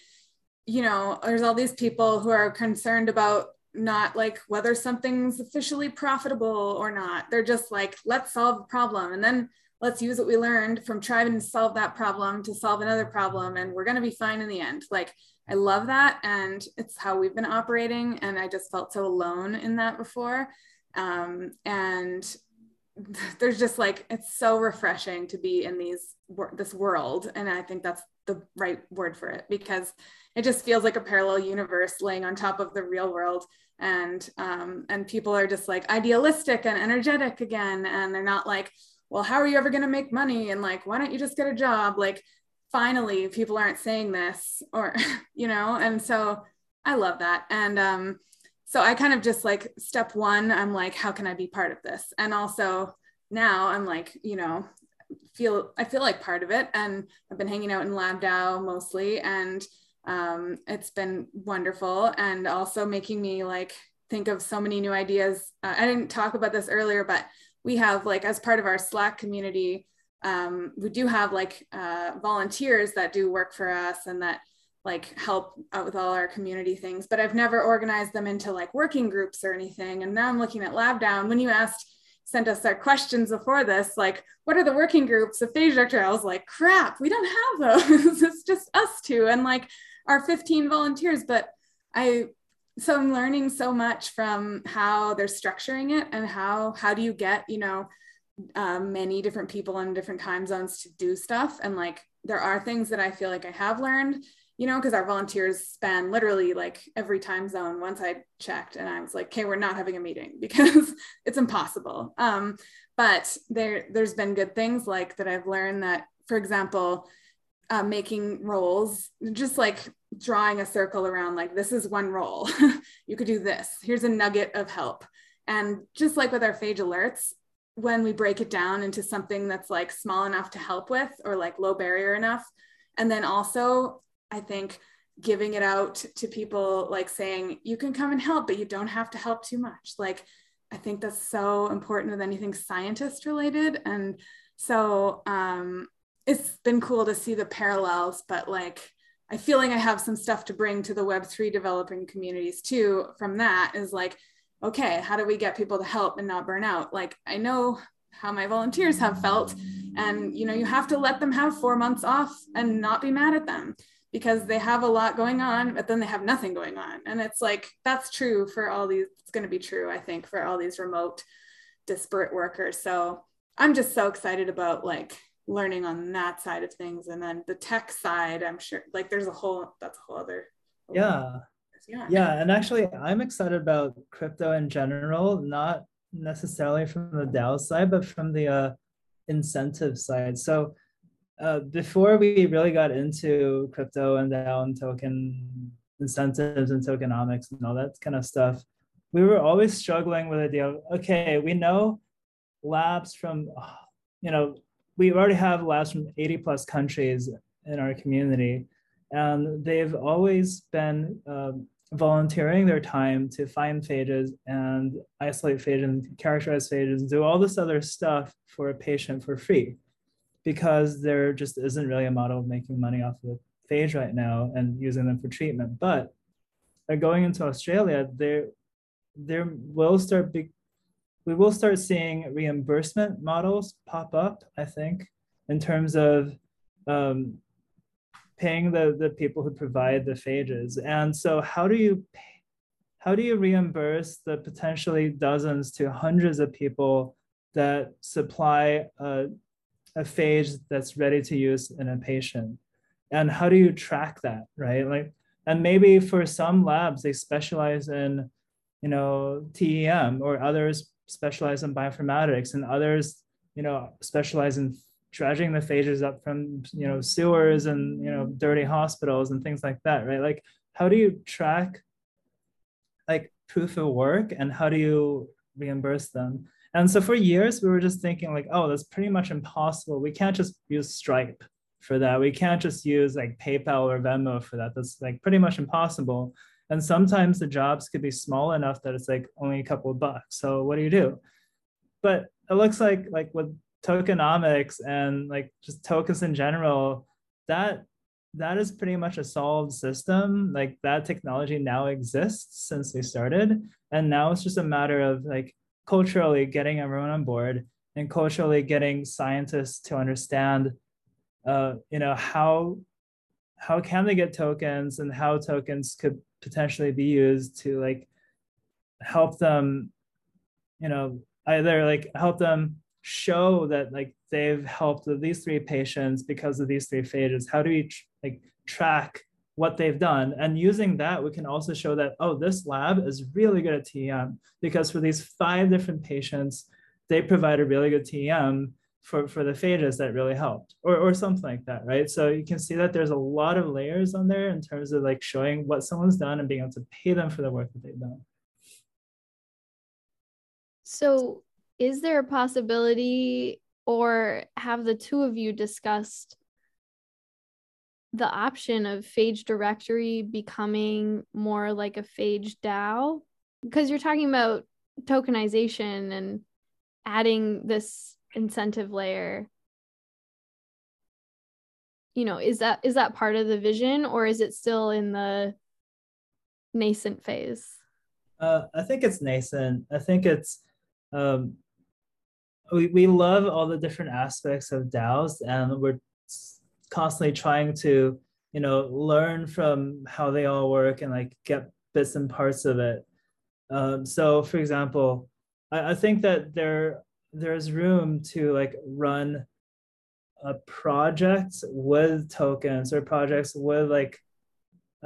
you know, there's all these people who are concerned about not like whether something's officially profitable or not. They're just like, let's solve the problem, and then let's use what we learned from trying to solve that problem to solve another problem and we're to be fine in the end like i love that and it's how we've been operating and i just felt so alone in that before um, and (laughs) there's just like it's so refreshing to be in these this world and i think that's the right word for it because it just feels like a parallel universe laying on top of the real world and um, and people are just like idealistic and energetic again and they're not like well, how are you ever going to make money? And like, why don't you just get a job? Like, finally, people aren't saying this, or, (laughs) you know, and so I love that. And um, so I kind of just like step one, I'm like, how can I be part of this? And also now I'm like, you know, feel I feel like part of it. And I've been hanging out in LabDAO mostly, and um, it's been wonderful, and also making me like think of so many new ideas. Uh, I didn't talk about this earlier, but we have like as part of our Slack community, um, we do have like uh, volunteers that do work for us and that like help out with all our community things. But I've never organized them into like working groups or anything. And now I'm looking at LabDAO. When you asked, sent us our questions before this, like, what are the working groups of phage director? I was like, crap, we don't have those. (laughs) it's just us two and like our 15 volunteers. But I so i'm learning so much from how they're structuring it and how how do you get you know um, many different people in different time zones to do stuff and like there are things that i feel like i have learned you know because our volunteers span literally like every time zone once i checked and i was like okay we're not having a meeting (laughs) because it's impossible um, but there there's been good things like that i've learned that for example uh, making roles, just like drawing a circle around, like, this is one role. (laughs) you could do this. Here's a nugget of help. And just like with our phage alerts, when we break it down into something that's like small enough to help with or like low barrier enough. And then also, I think giving it out to people, like saying, you can come and help, but you don't have to help too much. Like, I think that's so important with anything scientist related. And so um, it's been cool to see the parallels, but like I feel like I have some stuff to bring to the Web3 developing communities too from that is like, okay, how do we get people to help and not burn out? Like I know how my volunteers have felt and you know you have to let them have four months off and not be mad at them because they have a lot going on but then they have nothing going on. And it's like that's true for all these it's going to be true i think for all these remote disparate workers. So i'm just so excited about like learning on that side of things. And then the tech side i'm sure like there's a whole that's a whole other yeah yeah. Yeah and actually i'm excited about crypto in general not necessarily from the dao side but from the uh, incentive side. So uh, before we really got into crypto and DAO and token incentives and tokenomics and all that kind of stuff, we were always struggling with the idea of okay, we know labs from, you know, we already have labs from 80 plus countries in our community, and they've always been um, volunteering their time to find phages and isolate phages and characterize phages and do all this other stuff for a patient for free because there just isn't really a model of making money off of the phage right now and using them for treatment. But going into Australia, there there will start be, we will start seeing reimbursement models pop up, I think, in terms of um, paying the, the people who provide the phages. And so how do you pay, how do you reimburse the potentially dozens to hundreds of people that supply a a phage that's ready to use in a patient and how do you track that right like and maybe for some labs they specialize in you know tem or others specialize in bioinformatics and others you know specialize in dredging the phages up from you know sewers and you know dirty hospitals and things like that right like how do you track like proof of work and how do you reimburse them and so for years, we were just thinking like, oh, that's pretty much impossible. We can't just use Stripe for that. We can't just use like PayPal or Venmo for that. That's like pretty much impossible. And sometimes the jobs could be small enough that it's like only a couple of bucks. So what do you do? But it looks like like with tokenomics and like just tokens in general, that that is pretty much a solved system. Like that technology now exists since we started. And now it's just a matter of like culturally getting everyone on board and culturally getting scientists to understand uh, you know how how can they get tokens and how tokens could potentially be used to like help them you know either like help them show that like they've helped these three patients because of these three phages how do we tr- like track what they've done. And using that, we can also show that, oh, this lab is really good at TEM because for these five different patients, they provide a really good TEM for, for the phages that really helped or, or something like that, right? So you can see that there's a lot of layers on there in terms of like showing what someone's done and being able to pay them for the work that they've done. So is there a possibility or have the two of you discussed the option of phage directory becoming more like a phage DAO? Because you're talking about tokenization and adding this incentive layer. You know, is that is that part of the vision or is it still in the nascent phase? Uh, I think it's nascent. I think it's um, we, we love all the different aspects of DAOs and we're constantly trying to you know learn from how they all work and like get bits and parts of it. Um, so for example I, I think that there there's room to like run a project with tokens or projects with like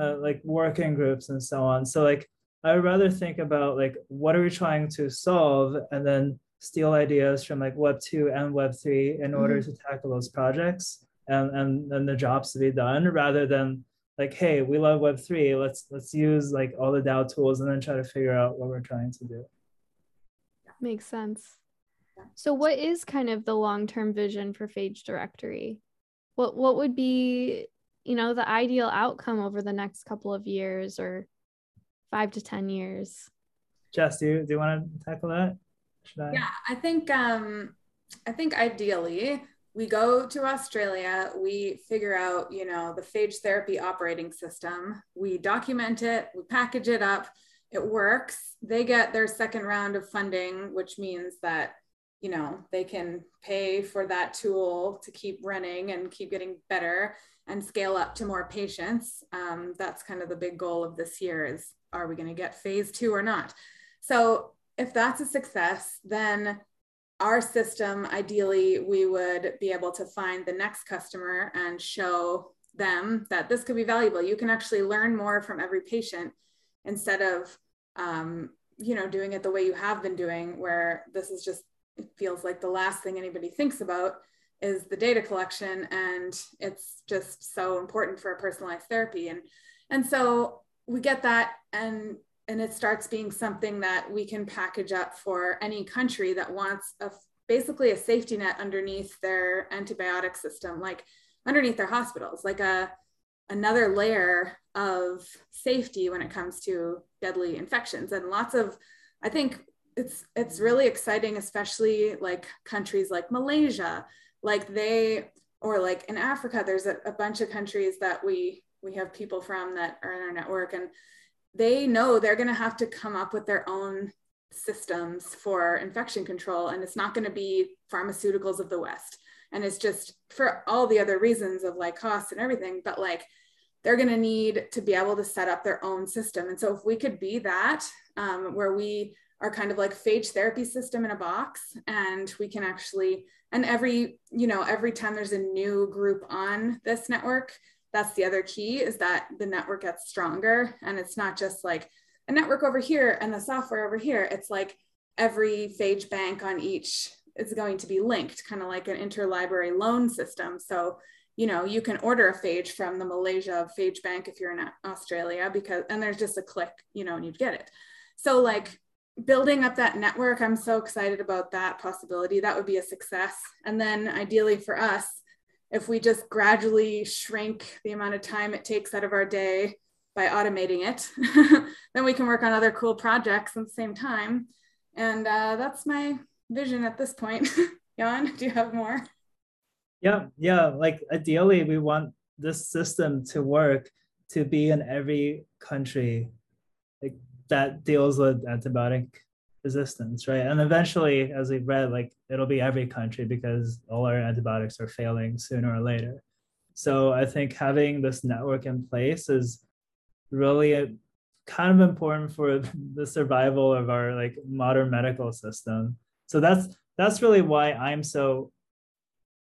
uh, like working groups and so on. So like i would rather think about like what are we trying to solve and then steal ideas from like web 2 and web 3 in order mm-hmm. to tackle those projects and, and and the jobs to be done rather than like hey we love web3 let's let's use like all the dao tools and then try to figure out what we're trying to do. Makes sense. So what is kind of the long-term vision for phage directory? What what would be you know the ideal outcome over the next couple of years or five to ten years? Jess do you do you want to tackle that I? yeah i think um i think ideally we go to Australia, we figure out, you know, the phage therapy operating system, we document it, we package it up, it works. They get their second round of funding, which means that you know they can pay for that tool to keep running and keep getting better and scale up to more patients um, that's kind of the big goal of this year is are we going to get phase two or not so if that's a success then our system ideally we would be able to find the next customer and show them that this could be valuable. You can actually learn more from every patient instead of um, you know doing it the way you have been doing where this is just it feels like the last thing anybody thinks about is the data collection and it's just so important for a personalized therapy. And and so we get that and and it starts being something that we can package up for any country that wants a basically a safety net underneath their antibiotic system like underneath their hospitals like a another layer of safety when it comes to deadly infections. And lots of i think it's it's really exciting especially like countries like malaysia like they or like in africa there's a, a bunch of countries that we we have people from that are in our network. And they know they're going to have to come up with their own systems for infection control and it's not going to be pharmaceuticals of the west. And it's just for all the other reasons of like cost and everything but like they're going to need to be able to set up their own system. And so if we could be that um, where we are kind of like phage therapy system in a box and we can actually and every you know every time there's a new group on this network that's the other key is that the network gets stronger and it's not just like a network over here and the software over here it's like every phage bank on each is going to be linked kind of like an interlibrary loan system so you know you can order a phage from the malaysia phage bank if you're in australia because and there's just a click you know and you'd get it so like building up that network, I'm so excited about that possibility. That would be a success. And then ideally for us, if we just gradually shrink the amount of time it takes out of our day by automating it, (laughs) then we can work on other cool projects at the same time. And uh, that's my vision at this point. (laughs) Jan, do you have more? Yeah, yeah. Like ideally, we want this system to work to be in every country. Like that deals with antibiotic resistance, right? And eventually, as we've read, like it'll be every country because all our antibiotics are failing sooner or later. So I think having this network in place is really a, kind of important for (laughs) the survival of our like modern medical system. So that's that's really why I'm so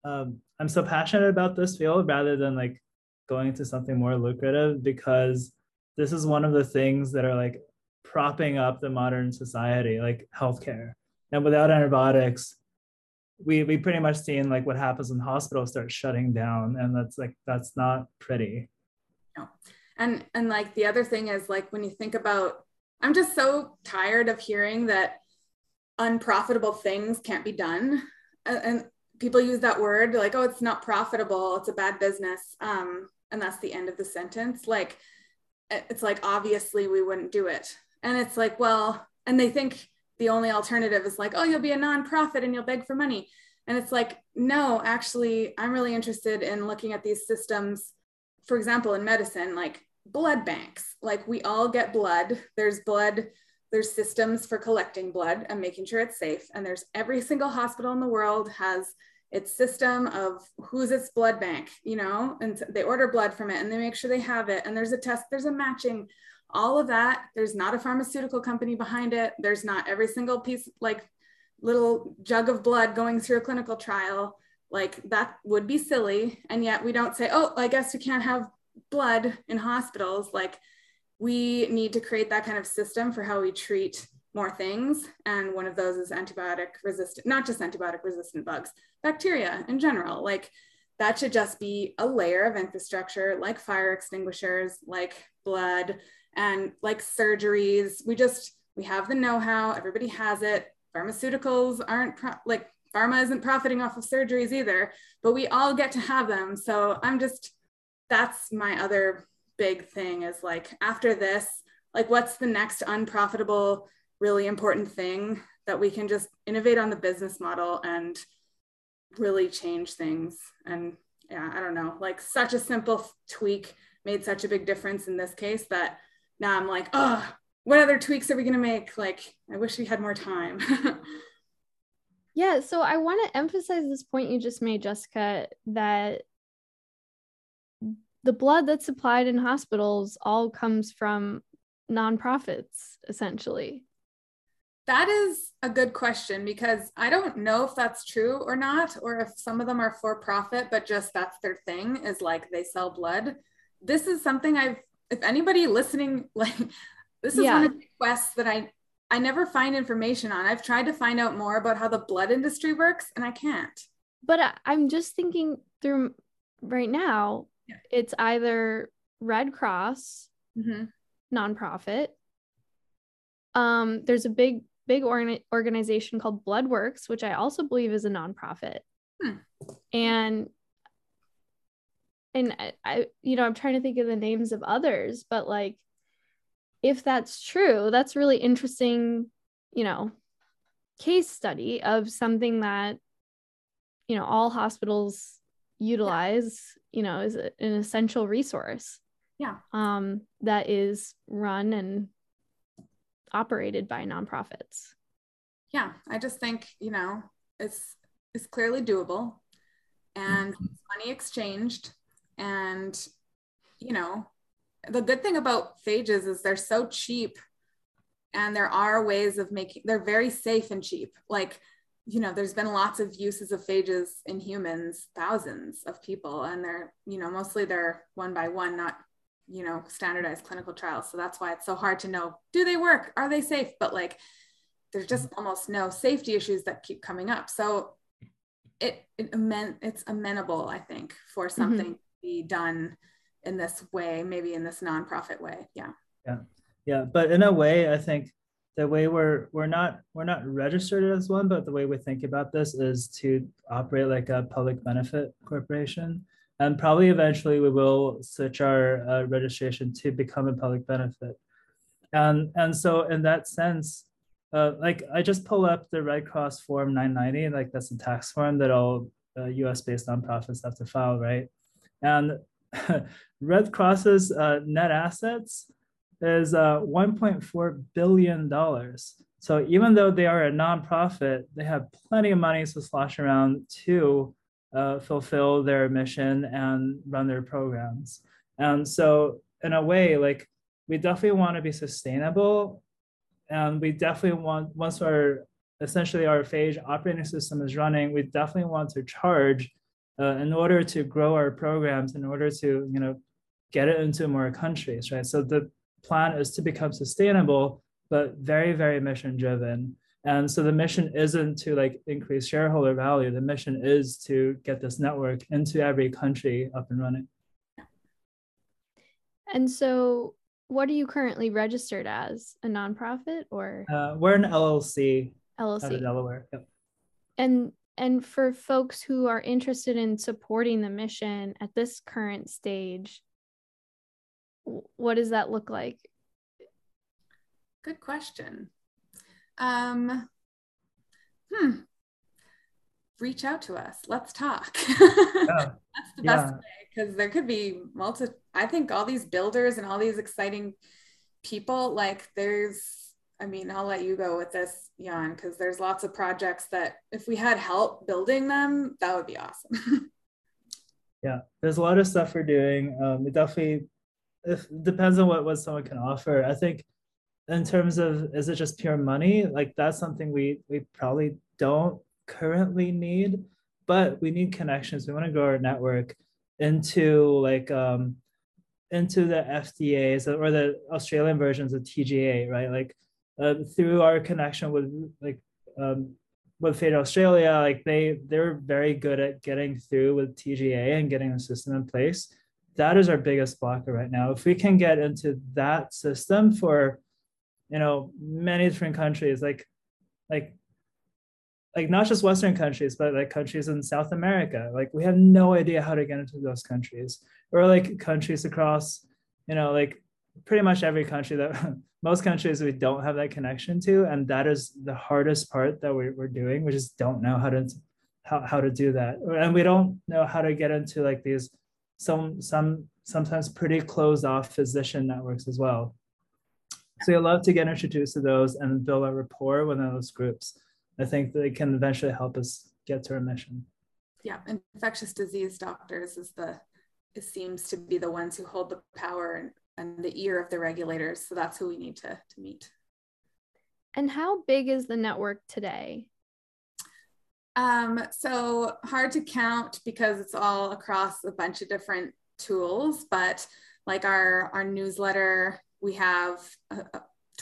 um, I'm so passionate about this field rather than like going to something more lucrative because this is one of the things that are like propping up the modern society, like healthcare. And without antibiotics, we we pretty much seen like what happens when hospitals start shutting down, and that's like that's not pretty. No. And and like the other thing is like when you think about, I'm just so tired of hearing that unprofitable things can't be done, and, and people use that word like, oh, it's not profitable, it's a bad business, um, and that's the end of the sentence. Like it's like obviously we wouldn't do it and it's like, well, and they think the only alternative is like, oh, you'll be a nonprofit and you'll beg for money. And it's like, no, actually, I'm really interested in looking at these systems. For example, in medicine, like blood banks, like we all get blood. There's blood, there's systems for collecting blood and making sure it's safe. And there's every single hospital in the world has its system of who's its blood bank, you know, and they order blood from it and they make sure they have it. And there's a test, there's a matching all of that there's not a pharmaceutical company behind it. There's not every single piece like little jug of blood going through a clinical trial. Like that would be silly. And yet we don't say oh i guess we can't have blood in hospitals. Like we need to create that kind of system for how we treat more things. And one of those is antibiotic resistant not just antibiotic resistant bugs bacteria in general. Like that should just be a layer of infrastructure like fire extinguishers like blood and like surgeries. We just we have the know-how. Everybody has it. Pharmaceuticals aren't pro- like pharma isn't profiting off of surgeries either but we all get to have them. So i'm just that's my other big thing is like after this like what's the next unprofitable really important thing that we can just innovate on the business model and really change things? And yeah i don't know. Like such a simple tweak made such a big difference in this case that now I'm like, oh, what other tweaks are we going to make? Like, I wish we had more time. (laughs) Yeah, so I want to emphasize this point you just made, Jessica, that the blood that's supplied in hospitals all comes from nonprofits, essentially. That is a good question because I don't know if that's true or not, or if some of them are for profit, but just that's their thing is like they sell blood. This is something I've, if anybody listening, (laughs) like, this is yeah. one of the quests that I I never find information on. I've tried to find out more about how the blood industry works and I can't. But I'm just thinking through right now, yeah. it's either Red Cross, mm-hmm. nonprofit. Um, there's a big, big organization called Bloodworks, which I also believe is a nonprofit. Hmm. And and I, I, you know, I'm trying to think of the names of others, but like if that's true, that's really interesting, you know, case study of something that, you know, all hospitals utilize, you know, is an essential resource. Yeah. Um, that is run and operated by nonprofits. Yeah, I just think, you know, it's it's clearly doable and mm-hmm. money exchanged and you know the good thing about phages is they're so cheap and there are ways of making they're very safe and cheap. Like you know there's been lots of uses of phages in humans thousands of people and they're you know mostly they're one by one not you know standardized clinical trials. So that's why it's so hard to know do they work? Are they safe? But like there's just almost no safety issues that keep coming up. So it, it amen, it's amenable i think for mm-hmm. something mm-hmm. Be done in this way, maybe in this nonprofit way. Yeah. Yeah. Yeah. But in a way, I think the way we're we're not we're not registered as one, but the way we think about this is to operate like a public benefit corporation. And probably eventually we will switch our uh, registration to become a public benefit. And and so in that sense, uh, like I just pull up the Red Cross Form 990, like that's a tax form that all uh, US based nonprofits have to file, right? And (laughs) Red Cross's uh, net assets is uh, 1.4 billion dollars. So even though they are a nonprofit, they have plenty of money to slosh around to uh, fulfill their mission and run their programs. And so in a way, like we definitely want to be sustainable, and we definitely want once our essentially our phage operating system is running, we definitely want to charge uh, in order to grow our programs, in order to you know get it into more countries, right? So the plan is to become sustainable, but very very mission driven. And so the mission isn't to like increase shareholder value. The mission is to get this network into every country up and running. And so, what are you currently registered as? A nonprofit or? Uh, we're an LLC. LLC. Out of Delaware. Yep. And and for folks who are interested in supporting the mission at this current stage what does that look like? Good question. Um hmm. Reach out to us. Let's talk. (laughs) Yeah. that's the best way because there could be multi i think all these builders and all these exciting people like there's I mean, I'll let you go with this, Jan, because there's lots of projects that if we had help building them, that would be awesome. (laughs) yeah, there's a lot of stuff we're doing. Um, it definitely if, depends on what, what someone can offer. I think in terms of is it just pure money? Like that's something we we probably don't currently need, but we need connections. We want to grow our network into like um into the FDAs or the Australian versions of TGA, right? Like uh, through our connection with like um, with Phage Australia, like they they're very good at getting through with TGA and getting a system in place. That is our biggest blocker right now. If we can get into that system for, you know, many different countries, like like like not just Western countries, but like countries in South America. Like we have no idea how to get into those countries, or like countries across, you know, like pretty much every country that (laughs) most countries we don't have that connection to and that is the hardest part that we're, we're doing. We just don't know how to how, how to do that. And we don't know how to get into like these some some sometimes pretty closed off physician networks as well. So you love to get introduced to those and build a rapport with those groups. I think they can eventually help us get to our mission. Yeah, infectious disease doctors is the it seems to be the ones who hold the power and, the ear of the regulators. So that's who we need to, to meet. And how big is the network today? Um, so hard to count because it's all across a bunch of different tools, but like our, our newsletter, we have uh,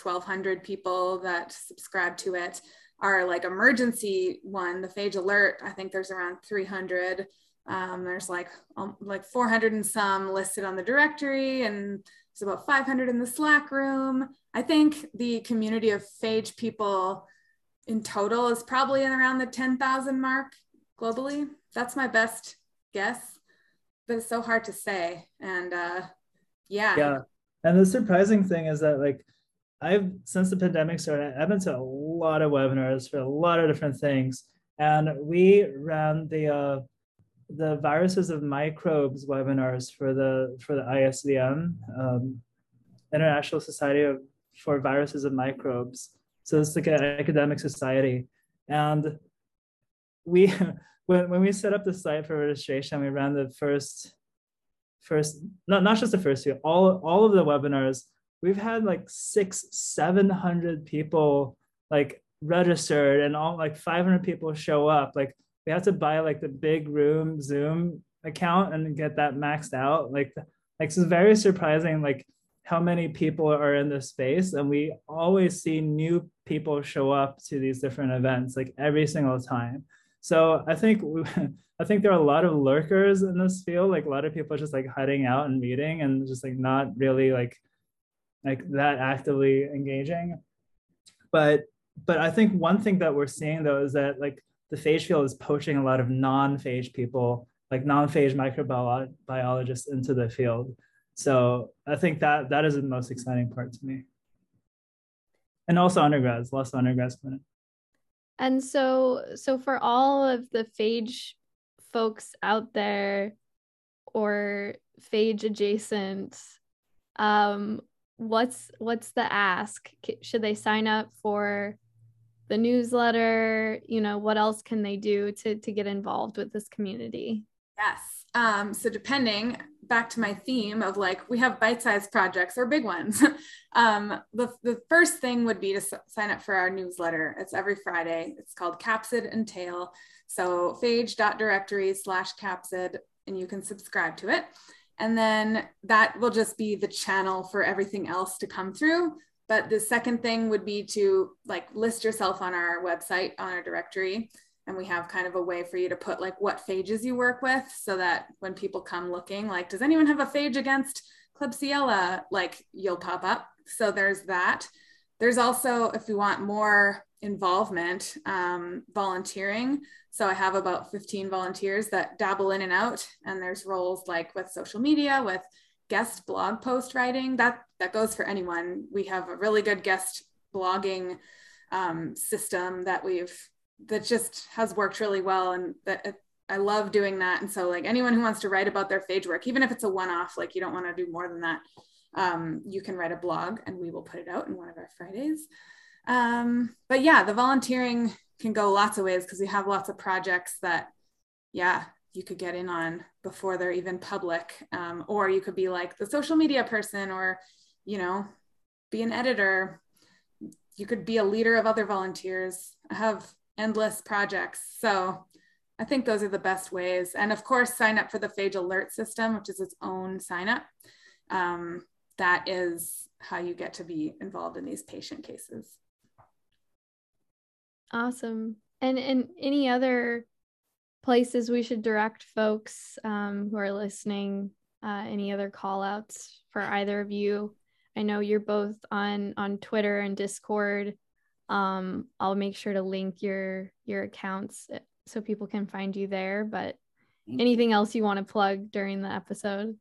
1200 people that subscribe to it. Our like emergency one, the Phage Alert, I think there's around 300. Um, there's like um, like 400 and some listed on the directory, and there's about 500 in the Slack room. I think the community of phage people in total is probably in around the 10,000 mark globally. That's my best guess, but it's so hard to say. And uh, yeah. Yeah. And the surprising thing is that like I've since the pandemic started, I've been to a lot of webinars for a lot of different things. And we ran the uh, the viruses of microbes webinars for the for the ISVM, um, International Society of, for Viruses of Microbes. So it's like an academic society, and we (laughs) when when we set up the site for registration, we ran the first first not not just the first two, all all of the webinars. We've had like six seven hundred people like registered, and all like five hundred people show up. Like we have to buy like the big room Zoom account and get that maxed out. Like, like it's very surprising, like how many people are in this space, and we always see new people show up to these different events, like every single time. So I think we, (laughs) I think there are a lot of lurkers in this field, like a lot of people just like hiding out and meeting and just like not really like like that actively engaging. But but I think one thing that we're seeing though is that like the phage field is poaching a lot of non-phage people, like non-phage microbiologists into the field. So I think that that is the most exciting part to me. And also undergrads, lots of undergrads coming in. And so so for all of the phage folks out there or phage adjacent, um, what's what's the ask? Should they sign up for the newsletter you know what else can they do to to get involved with this community? Yes. Um, so depending back to my theme of like we have bite-sized projects or big ones. (laughs) Um, the, the first thing would be to s- sign up for our newsletter. It's every friday. It's called capsid and tail. So phage.directory slash capsid and you can subscribe to it. And then that will just be the channel for everything else to come through but the second thing would be to like list yourself on our website, on our directory. And we have kind of a way for you to put like what phages you work with so that when people come looking, like, does anyone have a phage against Klebsiella? Like you'll pop up. So there's that. There's also, if you want more involvement, um, volunteering. So I have about 15 volunteers that dabble in and out. And there's roles like with social media, with guest blog post writing that that goes for anyone. We have a really good guest blogging um, system that we've that just has worked really well and that i love doing that. And so like anyone who wants to write about their phage work even if it's a one-off like you don't want to do more than that um, you can write a blog and we will put it out in one of our fridays. Um, but yeah the volunteering can go lots of ways because we have lots of projects that yeah you could get in on before they're even public. Um, or you could be like the social media person or you know be an editor. You could be a leader of other volunteers have endless projects. So i think those are the best ways. And of course sign up for the phage alert system which is its own sign up. Um, that is how you get to be involved in these patient cases. Awesome. And and any other places we should direct folks um, who are listening uh, any other call outs for either of you? I know you're both on on twitter and discord. Um, i'll make sure to link your your accounts eh, so people can find you there but anything else you want to plug during the episode?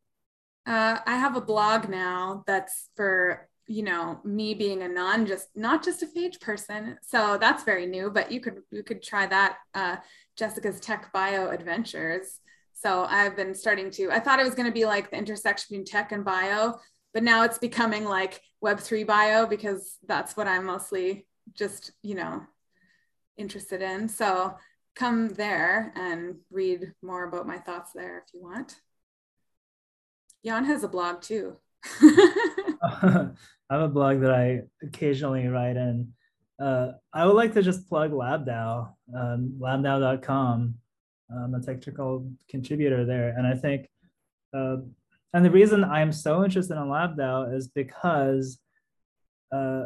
Uh, i have a blog now that's for you know me being a non just not just a phage person so that's very new but you could you could try that uh, jessica's tech bio adventures so i've been starting to i thought it was going to be like the intersection between tech and bio but now it's becoming like web3 bio because that's what i'm mostly just you know interested in. So come there and read more about my thoughts there if you want. Jan has a blog too. (laughs) (laughs) I have a blog that I occasionally write in. Uh, I would like to just plug LabDAO, um, labdao.com. I'm a technical contributor there. And I think, uh, and the reason I'm so interested in LabDAO is because uh,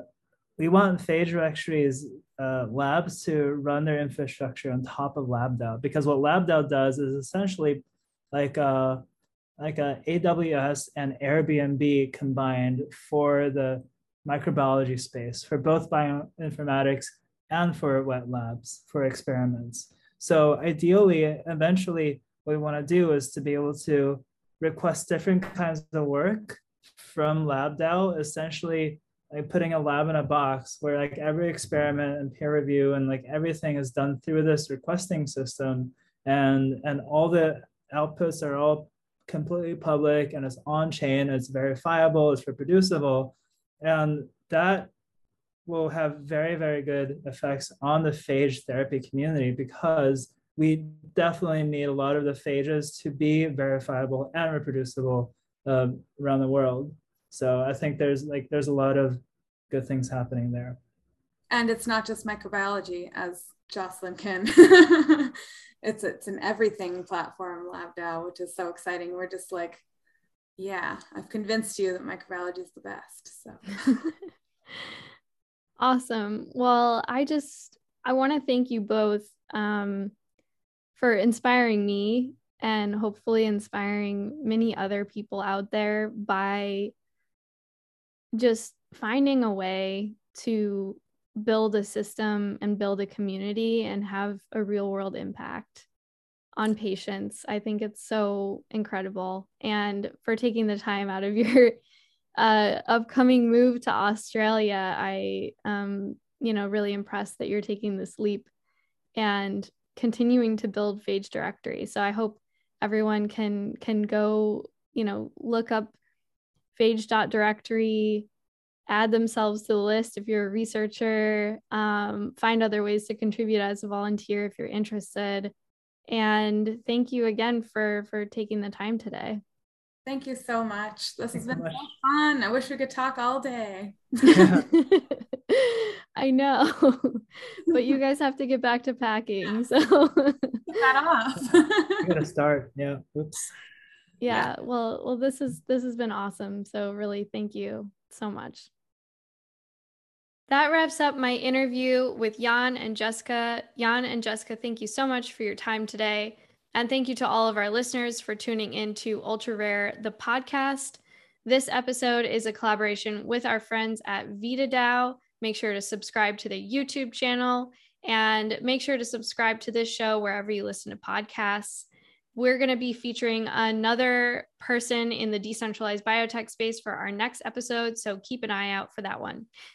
we want Phage Directory's uh, labs to run their infrastructure on top of LabDAO because what LabDAO does is essentially like a like a AWS and Airbnb combined for the microbiology space for both bioinformatics and for wet labs for experiments. So ideally, eventually, what we want to do is to be able to request different kinds of work from LabDAO, essentially like putting a lab in a box where like every experiment and peer review and like everything is done through this requesting system and and all the outputs are all completely public and it's on chain it's verifiable it's reproducible and that will have very very good effects on the phage therapy community because we definitely need a lot of the phages to be verifiable and reproducible uh, around the world so I think there's like there's a lot of good things happening there. And it's not just microbiology, as Jocelynn can. (laughs) it's it's an everything platform, LabDAO, which is so exciting. We're just like, yeah, I've convinced you that microbiology is the best. So (laughs) awesome. Well, I just I want to thank you both um, for inspiring me and hopefully inspiring many other people out there by just finding a way to build a system and build a community and have a real world impact on patients. I think it's so incredible. And for taking the time out of (laughs) your uh, upcoming move to Australia, I um, you know, really impressed that you're taking this leap and continuing to build phage directory. So I hope everyone can can go, you know, look up phage.directory, add themselves to the list if you're a researcher, um, find other ways to contribute as a volunteer if you're interested. And thank you again for for taking the time today. Thank you so much. This Thanks has been so, so fun. I wish we could talk all day. (laughs) (laughs) (laughs) I know, but you guys have to get back to packing. So get that off. you gotta start. Yeah. Oops yeah, yeah well well this is this has been awesome so really thank you so much that wraps up my interview with Jan and Jessica. Jan and Jessica, thank you so much for your time today. And thank you to all of our listeners for tuning in to Ultra Rare, the podcast. This episode is a collaboration with our friends at VitaDAO. Make sure to subscribe to the YouTube channel and make sure to subscribe to this show wherever you listen to podcasts we're going to be featuring another person in the decentralized biotech space for our next episode. So keep an eye out for that one.